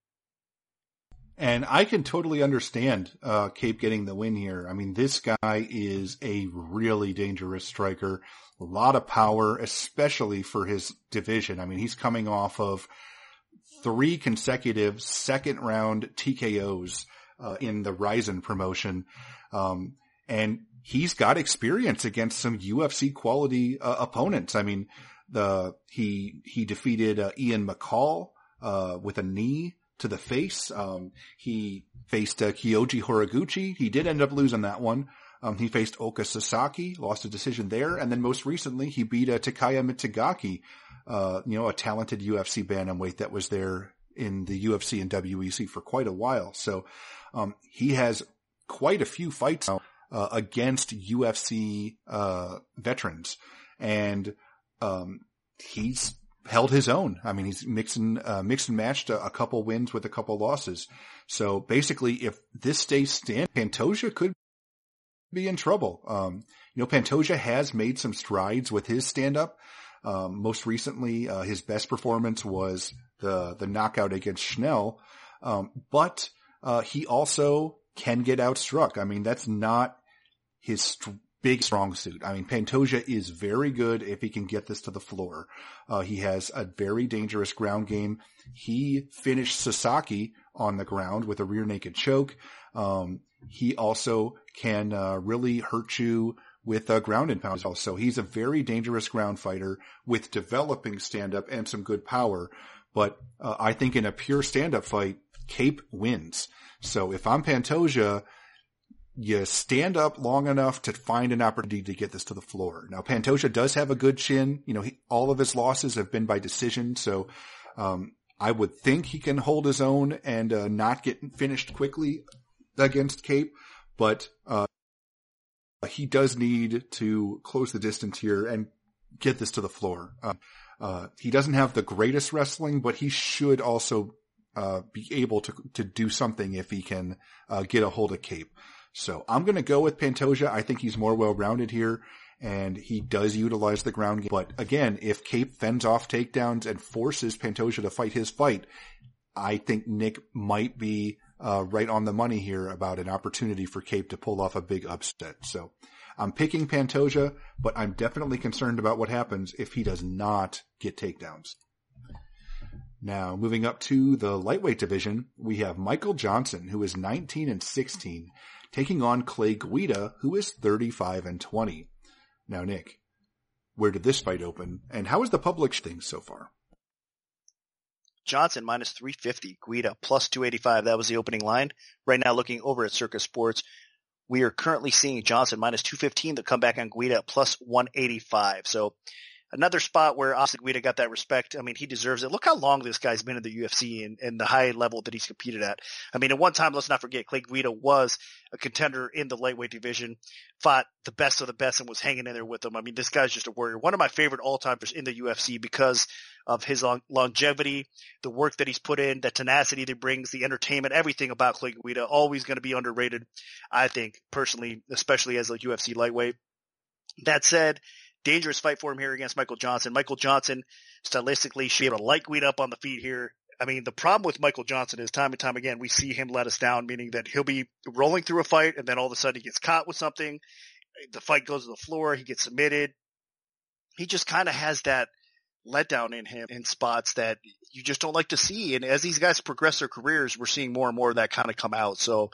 And I can totally understand uh, Kape getting the win here. I mean, this guy is a really dangerous striker a lot of power, especially for his division. I mean, he's coming off of three consecutive second round TKOs. uh, in the Rizin promotion. Um, and he's got experience against some UFC quality uh, opponents. I mean, the he he defeated uh, Ian McCall uh, with a knee to the face. Um, he faced uh, Kyoji Horiguchi. He did end up losing that one. Um, he faced Ulka Sasaki, lost a decision there, and then most recently he beat uh, Takeya Mizugaki, uh, you know, a talented UFC bantamweight that was there in the UFC and WEC for quite a while. So, um, he has quite a few fights now, uh, against UFC, uh, veterans and, um, he's held his own. I mean, he's mixing, uh, mixed and matched a, a, couple wins with a couple losses. So basically, if this stays stand, Pantoja could be in trouble. Um, you know, Pantoja has made some strides with his stand up. Um, most recently, uh, his best performance was the, the knockout against Schnell. Um, but, uh, he also can get outstruck. I mean, that's not his st- big strong suit. I mean, Pantoja is very good if he can get this to the floor. Uh, he has a very dangerous ground game. He finished Sasaki on the ground with a rear naked choke. Um, he also can uh, really hurt you with uh, ground and pound. So he's a very dangerous ground fighter with developing stand up and some good power. But uh, I think in a pure stand up fight, Kape wins. So if I'm Pantoja, you stand up long enough to find an opportunity to get this to the floor. Now, Pantoja does have a good chin. You know, he, all of his losses have been by decision. So, um, I would think he can hold his own and, uh, not get finished quickly against Kape, but, uh, he does need to close the distance here and get this to the floor. Uh, uh, he doesn't have the greatest wrestling, but he should also, uh, be able to, to do something if he can, uh, get a hold of Kape. So I'm going to go with Pantoja. I think he's more well-rounded here and he does utilize the ground game. But again, if Kape fends off takedowns and forces Pantoja to fight his fight, I think Nick might be uh, right on the money here about an opportunity for Kape to pull off a big upset. So I'm picking Pantoja, but I'm definitely concerned about what happens if he does not get takedowns. Now, moving up to the lightweight division, we have Michael Johnson, who is 19 and 16, taking on Clay Guida, who is 35 and 20. Now, Nick, where did this fight open, and how is the public thing so far? Johnson minus 350, Guida plus 285. That was the opening line. Right now, looking over at Circa Sports, we are currently seeing Johnson minus 215. The comeback on Guida plus 185. So another spot where Oscar Guida got that respect. I mean, he deserves it. Look how long this guy's been in the UFC and, and the high level that he's competed at. I mean, at one time, let's not forget, Clay Guida was a contender in the lightweight division, fought the best of the best and was hanging in there with them. I mean, this guy's just a warrior. One of my favorite all-timers in the UFC because of his long, longevity, the work that he's put in, the tenacity that he brings, the entertainment, everything about Clay Guida, always going to be underrated, I think, personally, especially as a UFC lightweight. That said, dangerous fight for him here against Michael Johnson. Michael Johnson stylistically should be able to light Guida up on the feet here. I mean, the problem with Michael Johnson is time and time again, we see him let us down, meaning that he'll be rolling through a fight and then all of a sudden he gets caught with something. The fight goes to the floor. He gets submitted. He just kind of has that letdown in him in spots that you just don't like to see. And as these guys progress their careers, we're seeing more and more of that kind of come out. So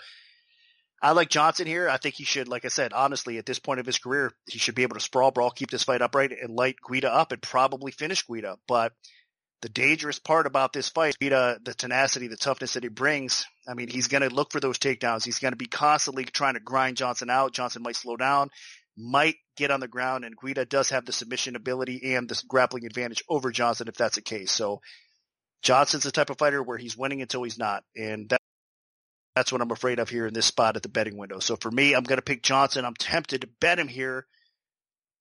I like Johnson here. I think he should, like I said, honestly, at this point of his career, he should be able to sprawl, brawl, keep this fight upright, and light Guida up, and probably finish Guida. But the dangerous part about this fight, Guida, the tenacity, the toughness that he brings. I mean, he's going to look for those takedowns. He's going to be constantly trying to grind Johnson out. Johnson might slow down, might get on the ground, and Guida does have the submission ability and the grappling advantage over Johnson if that's the case. So Johnson's the type of fighter where he's winning until he's not, and that that's what I'm afraid of here in this spot at the betting window. So for me, I'm going to pick Johnson. I'm tempted to bet him here,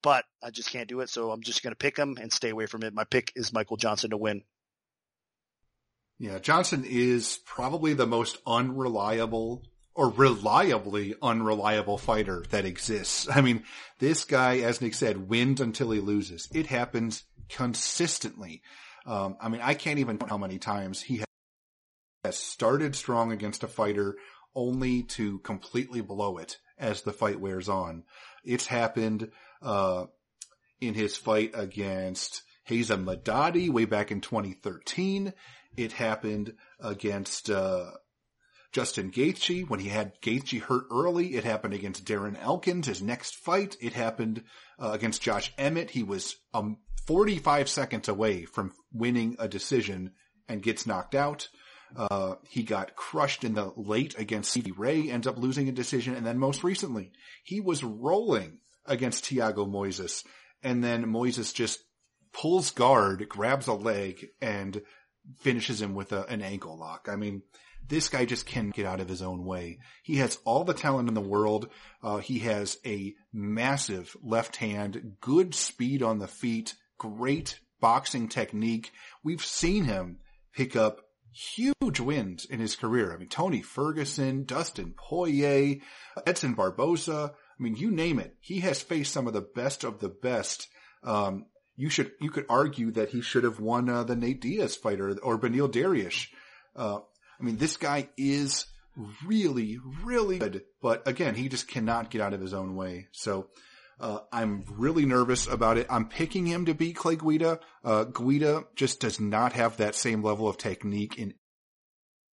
but I just can't do it. So I'm just going to pick him and stay away from it. My pick is Michael Johnson to win. Yeah, Johnson is probably the most unreliable or reliably unreliable fighter that exists. I mean, this guy, as Nick said, wins until he loses. It happens consistently. Um, I mean, I can't even count how many times he has started strong against a fighter only to completely blow it as the fight wears on. It's happened, uh, in his fight against Reza Madadi way back in 2013. It happened against, uh, Justin Gaethje, when he had Gaethje hurt early, it happened against Darren Elkins, his next fight. It happened uh, against Josh Emmett. He was um, 45 seconds away from winning a decision and gets knocked out. Uh, he got crushed in the late against Stevie Ray, ends up losing a decision. And then most recently, he was rolling against Tiago Moises. And then Moises just pulls guard, grabs a leg, and finishes him with a, an ankle lock. I mean, this guy just can't get out of his own way. He has all the talent in the world. Uh, he has a massive left hand, good speed on the feet, great boxing technique. We've seen him pick up huge wins in his career. I mean, Tony Ferguson, Dustin Poirier, Edson Barboza. I mean, you name it. He has faced some of the best of the best. Um, you should, you could argue that he should have won uh, the Nate Diaz fighter or Beneil Dariush. Uh, I mean, this guy is really, really good, but again, he just cannot get out of his own way. So, uh, I'm really nervous about it. I'm picking him to beat Clay Guida. Uh, Guida just does not have that same level of technique in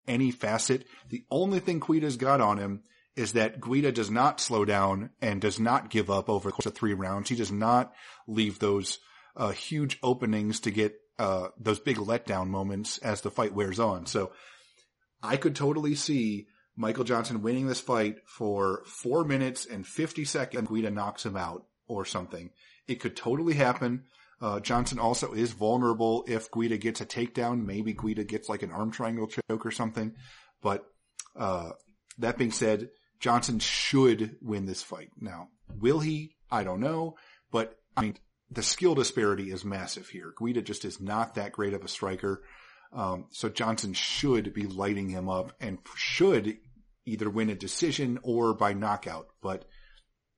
any facet. The only thing Guida's got on him is that Guida does not slow down and does not give up over the course of three rounds. He does not leave those uh, huge openings to get uh, those big letdown moments as the fight wears on. So I could totally see Michael Johnson winning this fight for four minutes and 50 seconds. Guida knocks him out or something. It could totally happen. Uh, Johnson also is vulnerable if Guida gets a takedown. Maybe Guida gets like an arm triangle choke or something. But, uh, that being said, Johnson should win this fight. Now, will he? I don't know. But I mean, the skill disparity is massive here. Guida just is not that great of a striker. Um, so Johnson should be lighting him up and should either win a decision or by knockout. But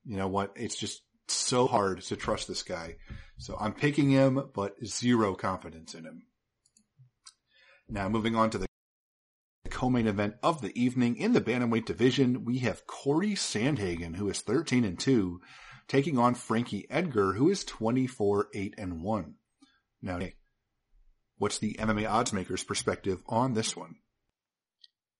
you know what? It's just so hard to trust this guy. So I'm picking him, but zero confidence in him. Now moving on to the co-main event of the evening in the bantamweight division, we have Corey Sandhagen, who is 13 and 2, taking on Frankie Edgar, who is 24, 8 and 1. Now, what's the MMA odds makers perspective on this one?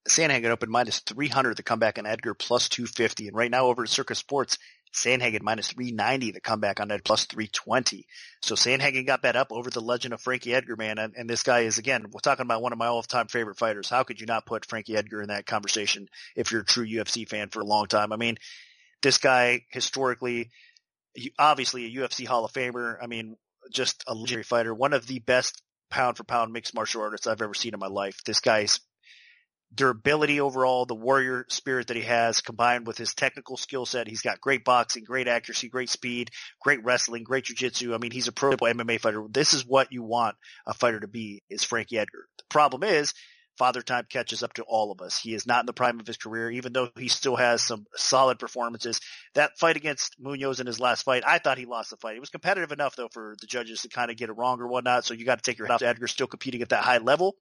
Sandhagen opened minus 300 the comeback on Edgar plus 250. And right now over at Circa Sports, Sandhagen minus 390 the comeback on Ed plus 320. So Sandhagen got that up over the legend of Frankie Edgar, man. And, and this guy is, again, we're talking about one of my all-time favorite fighters. How could you not put Frankie Edgar in that conversation if you're a true UFC fan for a long time? I mean, this guy historically, obviously a UFC Hall of Famer. I mean, just a legendary fighter, one of the best pound for pound mixed martial artists I've ever seen in my life. This guy's durability overall, the warrior spirit that he has combined with his technical skill set. He's got great boxing, great accuracy, great speed, great wrestling, great jiu-jitsu. I mean, he's a pro MMA fighter. This is what you want a fighter to be is Frankie Edgar. The problem is father time catches up to all of us. He is not in the prime of his career, even though he still has some solid performances. That fight against Munhoz in his last fight, I thought he lost the fight. It was competitive enough though for the judges to kind of get it wrong or whatnot. So you got to take your hat off to Edgar still competing at that high level.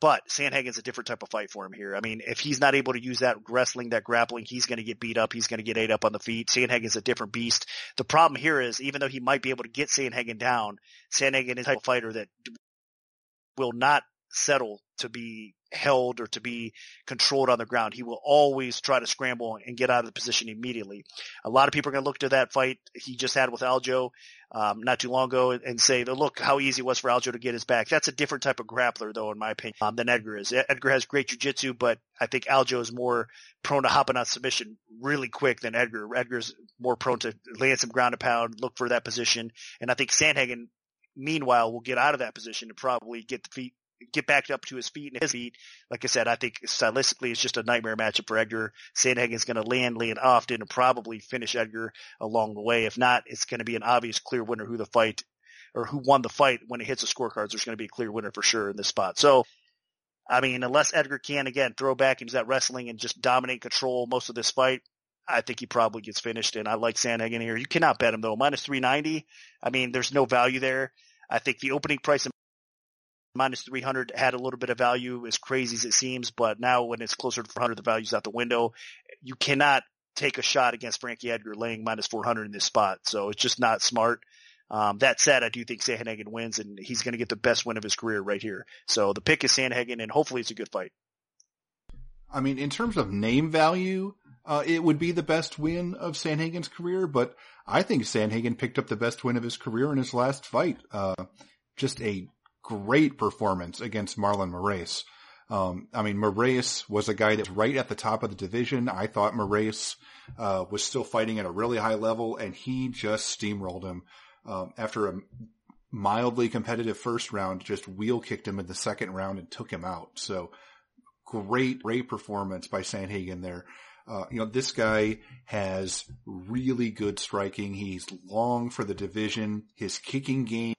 But Sandhagen's a different type of fight for him here. I mean, if he's not able to use that wrestling, that grappling, he's going to get beat up. He's going to get ate up on the feet. Sandhagen's a different beast. The problem here is, even though he might be able to get Sandhagen down, Sandhagen is a type of fighter that will not settle to be held or to be controlled on the ground. He will always try to scramble and get out of the position immediately. A lot of people are going to look to that fight he just had with Aljo um, not too long ago and say, look how easy it was for Aljo to get his back. That's a different type of grappler, though, in my opinion, um, than Edgar is. Edgar has great jujitsu, but I think Aljo is more prone to hopping on submission really quick than Edgar. Edgar's more prone to land some ground and pound, look for that position, and I think Sandhagen meanwhile will get out of that position and probably get the feet get back up to his feet and his feet. Like I said, I think stylistically it's just a nightmare matchup for Edgar. Sandhagen's going to land, land often and probably finish Edgar along the way. If not, it's going to be an obvious clear winner who the fight or who won the fight when it hits the scorecards. There's going to be a clear winner for sure in this spot. So, I mean, unless Edgar can again throw back use that wrestling and just dominate control most of this fight, I think he probably gets finished. And I like Sandhagen here. You cannot bet him though. Minus 390. I mean, there's no value there. I think the opening price minus 300 had a little bit of value as crazy as it seems, but now when it's closer to 400, the value's out the window. You cannot take a shot against Frankie Edgar laying minus 400 in this spot. So it's just not smart. Um, that said, I do think Sandhagen wins and he's going to get the best win of his career right here. So the pick is Sandhagen and hopefully it's a good fight. I mean, in terms of name value, uh, it would be the best win of Sandhagen's career, but I think Sandhagen picked up the best win of his career in his last fight. Uh, just a great performance against Marlon Moraes. Um, I mean, Moraes was a guy that's right at the top of the division. I thought Moraes, uh, was still fighting at a really high level and he just steamrolled him. Um, after a mildly competitive first round, just wheel kicked him in the second round and took him out. So great, great performance by Sandhagen there. Uh, you know, this guy has really good striking. He's long for the division. His kicking game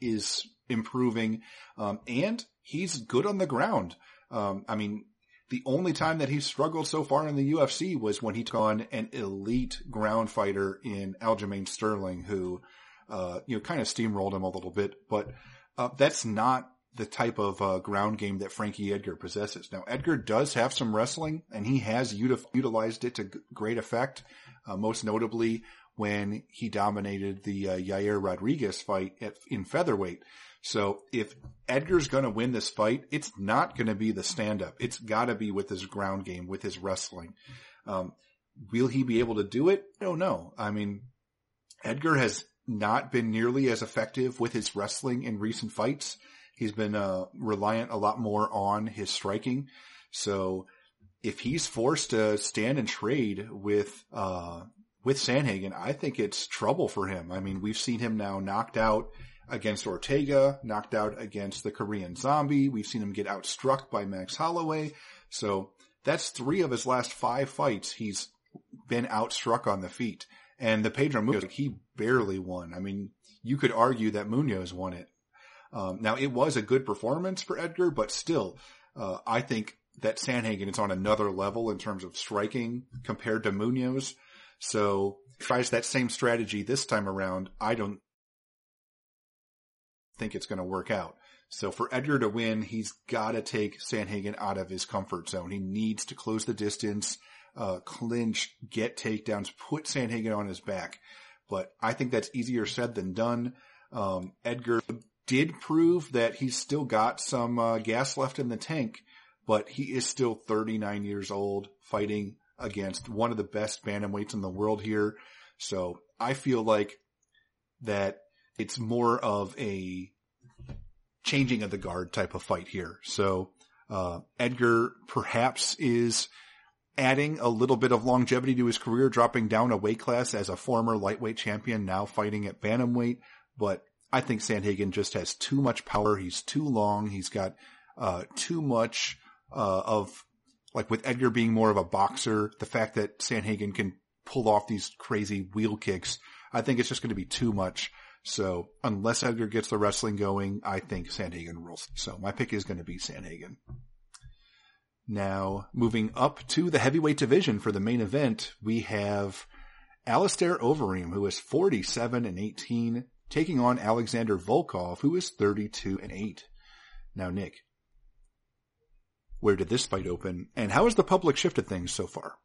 is improving. Um, and he's good on the ground. Um, I mean, the only time that he's struggled so far in the UFC was when he took on an elite ground fighter in Aljamain Sterling, who, uh, you know, kind of steamrolled him a little bit, but, uh, that's not the type of uh, ground game that Frankie Edgar possesses. Now, Edgar does have some wrestling, and he has util- utilized it to g- great effect. Uh, most notably when he dominated the uh, Yair Rodriguez fight at, in featherweight. So if Edgar's going to win this fight, it's not going to be the stand up. It's got to be with his ground game, with his wrestling. Um, will he be able to do it? I don't know. I mean, Edgar has not been nearly as effective with his wrestling in recent fights. He's been uh, reliant a lot more on his striking. So if he's forced to stand and trade with uh, with Sandhagen, I think it's trouble for him. I mean, we've seen him now knocked out against Ortega, knocked out against the Korean Zombie. We've seen him get outstruck by Max Holloway. So that's three of his last five fights. He's been outstruck on the feet. And the Pedro Munhoz, he barely won. I mean, you could argue that Munhoz won it. Um, now it was a good performance for Edgar, but still, uh, I think that Sandhagen is on another level in terms of striking compared to Munhoz. So tries that same strategy this time around. I don't think it's going to work out. So for Edgar to win, he's got to take Sandhagen out of his comfort zone. He needs to close the distance, uh, clinch, get takedowns, put Sandhagen on his back. But I think that's easier said than done. Um, Edgar did prove that he's still got some uh, gas left in the tank, but he is still 39 years old fighting against one of the best bantamweights in the world here. So I feel like that it's more of a changing of the guard type of fight here. So, uh, Edgar perhaps is adding a little bit of longevity to his career, dropping down a weight class as a former lightweight champion, now fighting at bantamweight. But I think Sandhagen just has too much power. He's too long. He's got uh, too much uh, of like with Edgar being more of a boxer. The fact that Sandhagen can pull off these crazy wheel kicks, I think it's just going to be too much. So unless Edgar gets the wrestling going, I think Sandhagen rules. So my pick is going to be Sandhagen. Now moving up to the heavyweight division for the main event, we have Alistair Overeem, who is 47 and 18, taking on Alexander Volkov, who is 32 and 8. Now, Nick, where did this fight open, and how has the public shifted things so far?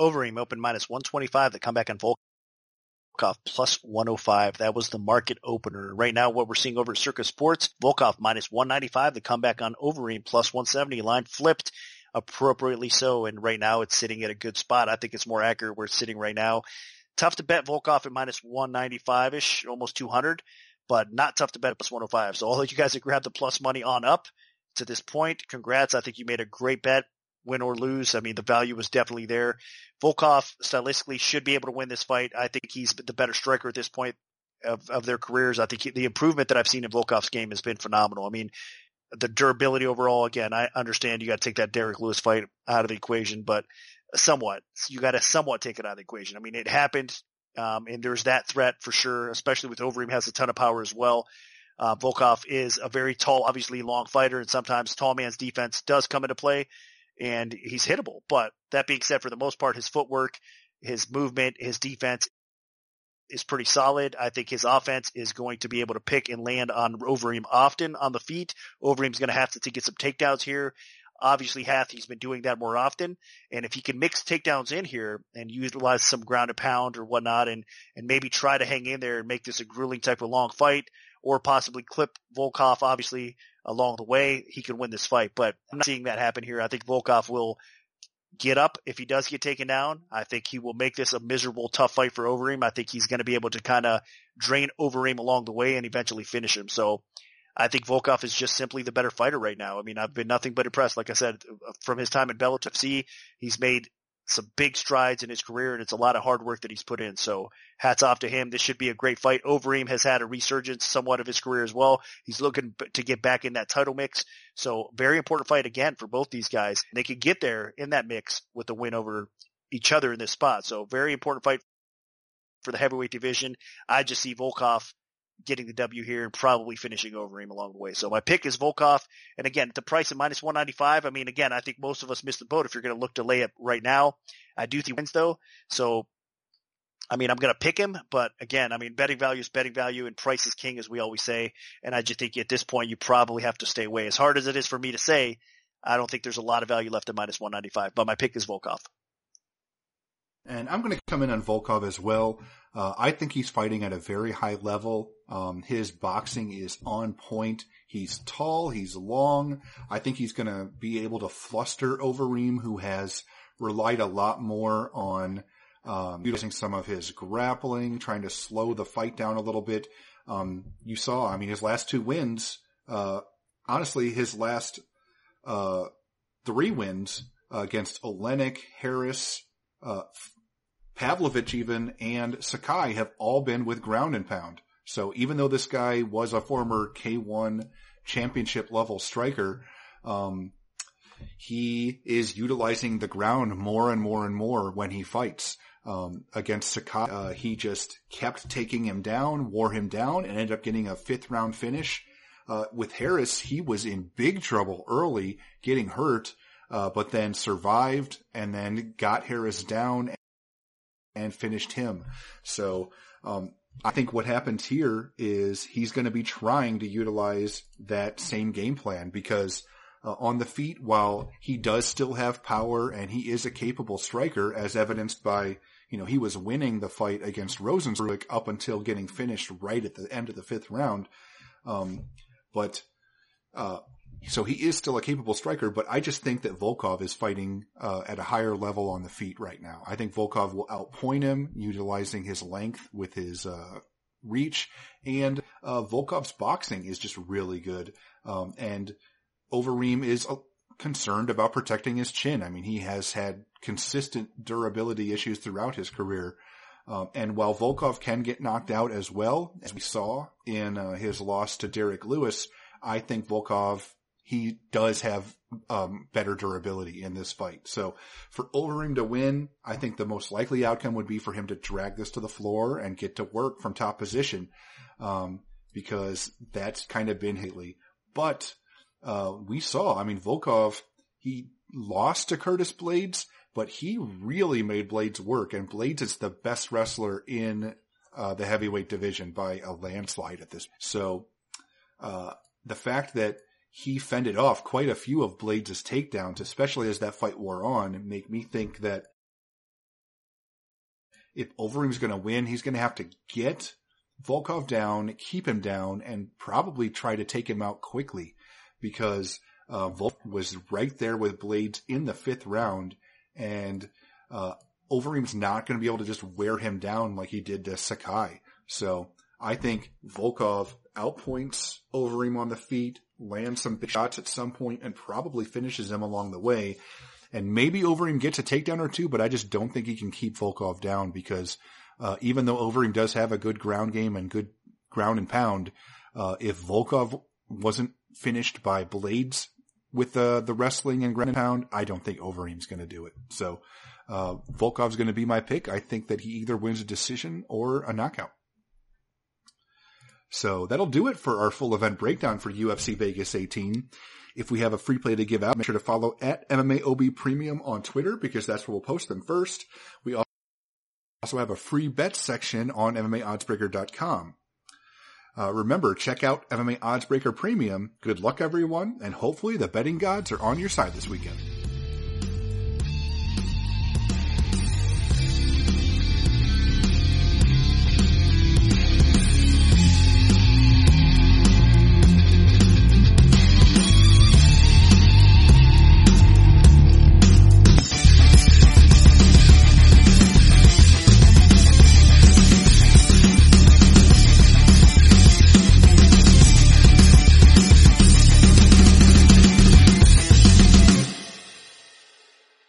Overeem opened minus 125. The comeback on Volkov plus 105. That was the market opener. Right now, what we're seeing over at Circa Sports, Volkov minus 195. The comeback on Overeem plus 170. Line flipped appropriately so, and right now it's sitting at a good spot. I think it's more accurate where it's sitting right now. Tough to bet Volkov at minus 195-ish, almost 200, but not tough to bet at plus 105. So all of you guys that the plus money on up to this point, congrats. I think you made a great bet, win or lose. I mean, the value was definitely there. Volkov stylistically should be able to win this fight. I think he's the better striker at this point of, of their careers. I think he, the improvement that I've seen in Volkov's game has been phenomenal. I mean, the durability overall, again, I understand you got to take that Derrick Lewis fight out of the equation, but somewhat. You got to somewhat take it out of the equation. I mean, it happened, um, and there's that threat for sure, especially with Overeem has a ton of power as well. Uh, Volkov is a very tall, obviously long fighter, and sometimes tall man's defense does come into play, and he's hittable. But that being said, for the most part, his footwork, his movement, his defense is pretty solid. I think his offense is going to be able to pick and land on Overeem often on the feet. Overeem's going to have to, get some takedowns here. Obviously, Hath, he's been doing that more often. And if he can mix takedowns in here and utilize some ground and pound or whatnot and, and maybe try to hang in there and make this a grueling type of long fight or possibly clip Volkov, obviously, along the way, he could win this fight. But I'm not seeing that happen here. I think Volkov will get up if he does get taken down. I think he will make this a miserable, tough fight for Overeem. I think he's going to be able to kind of drain Overeem along the way and eventually finish him. So I think Volkov is just simply the better fighter right now. I mean, I've been nothing but impressed. Like I said, uh, from his time at Bellator FC, he's made some big strides in his career and it's a lot of hard work that he's put in. So hats off to him. This should be a great fight. Overeem has had a resurgence somewhat of his career as well. He's looking to get back in that title mix. So very important fight again for both these guys. They could get there in that mix with the win over each other in this spot. So very important fight for the heavyweight division. I just see Volkov getting the W here and probably finishing Overeem along the way. So my pick is Volkov. And again, the price of minus 195. I mean, again, I think most of us missed the boat if you're going to look to lay it right now. I do think wins though. So, I mean, I'm going to pick him, but again, I mean, betting value is betting value and price is king, as we always say. And I just think at this point, you probably have to stay away. As hard as it is for me to say, I don't think there's a lot of value left at minus 195, but my pick is Volkov. And I'm going to come in on Volkov as well. Uh, I think he's fighting at a very high level. Um, his boxing is on point. He's tall. He's long. I think he's going to be able to fluster Overeem, who has relied a lot more on um, using some of his grappling, trying to slow the fight down a little bit. Um, you saw, I mean, his last two wins, uh, honestly, his last uh, three wins against Oleinik, Harris, uh, Pavlovich even and Sakai have all been with ground and pound. So even though this guy was a former K1 championship level striker, um, he is utilizing the ground more and more and more when he fights. Um, against Sakai, uh, he just kept taking him down, wore him down, and ended up getting a fifth round finish. Uh, with Harris, he was in big trouble early, getting hurt, uh, but then survived and then got Harris down and finished him. So, um, I think what happens here is he's going to be trying to utilize that same game plan because uh, on the feet, while he does still have power and he is a capable striker, as evidenced by, you know, he was winning the fight against Rozenstruik up until getting finished right at the end of the fifth round. Um, but, uh, so he is still a capable striker, but I just think that Volkov is fighting uh, at a higher level on the feet right now. I think Volkov will outpoint him, utilizing his length with his uh, reach, and uh, Volkov's boxing is just really good. Um, and Overeem is uh, concerned about protecting his chin. I mean, he has had consistent durability issues throughout his career. Um, and while Volkov can get knocked out as well, as we saw in uh, his loss to Derrick Lewis, I think Volkov he does have um, better durability in this fight. So for Overeem to win, I think the most likely outcome would be for him to drag this to the floor and get to work from top position, um, because that's kind of been Haley. But uh, we saw, I mean, Volkov, he lost to Curtis Blaydes, but he really made Blaydes work, and Blades is the best wrestler in uh, the heavyweight division by a landslide at this. So uh, the fact that he fended off quite a few of Blaydes' takedowns, especially as that fight wore on, make me think that if Overeem's going to win, he's going to have to get Volkov down, keep him down, and probably try to take him out quickly because uh, Volk was right there with Blaydes in the fifth round, and uh, Overeem's not going to be able to just wear him down like he did to Sakai. So I think Volkov outpoints Overeem on the feet, lands some shots at some point, and probably finishes him along the way. And maybe Overeem gets a takedown or two, but I just don't think he can keep Volkov down because uh, even though Overeem does have a good ground game and good ground and pound, uh, if Volkov wasn't finished by Blaydes with the the wrestling and ground and pound, I don't think Overeem's going to do it. So uh, Volkov's going to be my pick. I think that he either wins a decision or a knockout. So that'll do it for our full event breakdown for UFC Vegas 18. If we have a free play to give out, make sure to follow at MMAOB Premium on Twitter because that's where we'll post them first. We also have a free bet section on MMAOddsbreaker.com. Uh, remember, check out MMA Oddsbreaker Premium. Good luck, everyone, and hopefully the betting gods are on your side this weekend.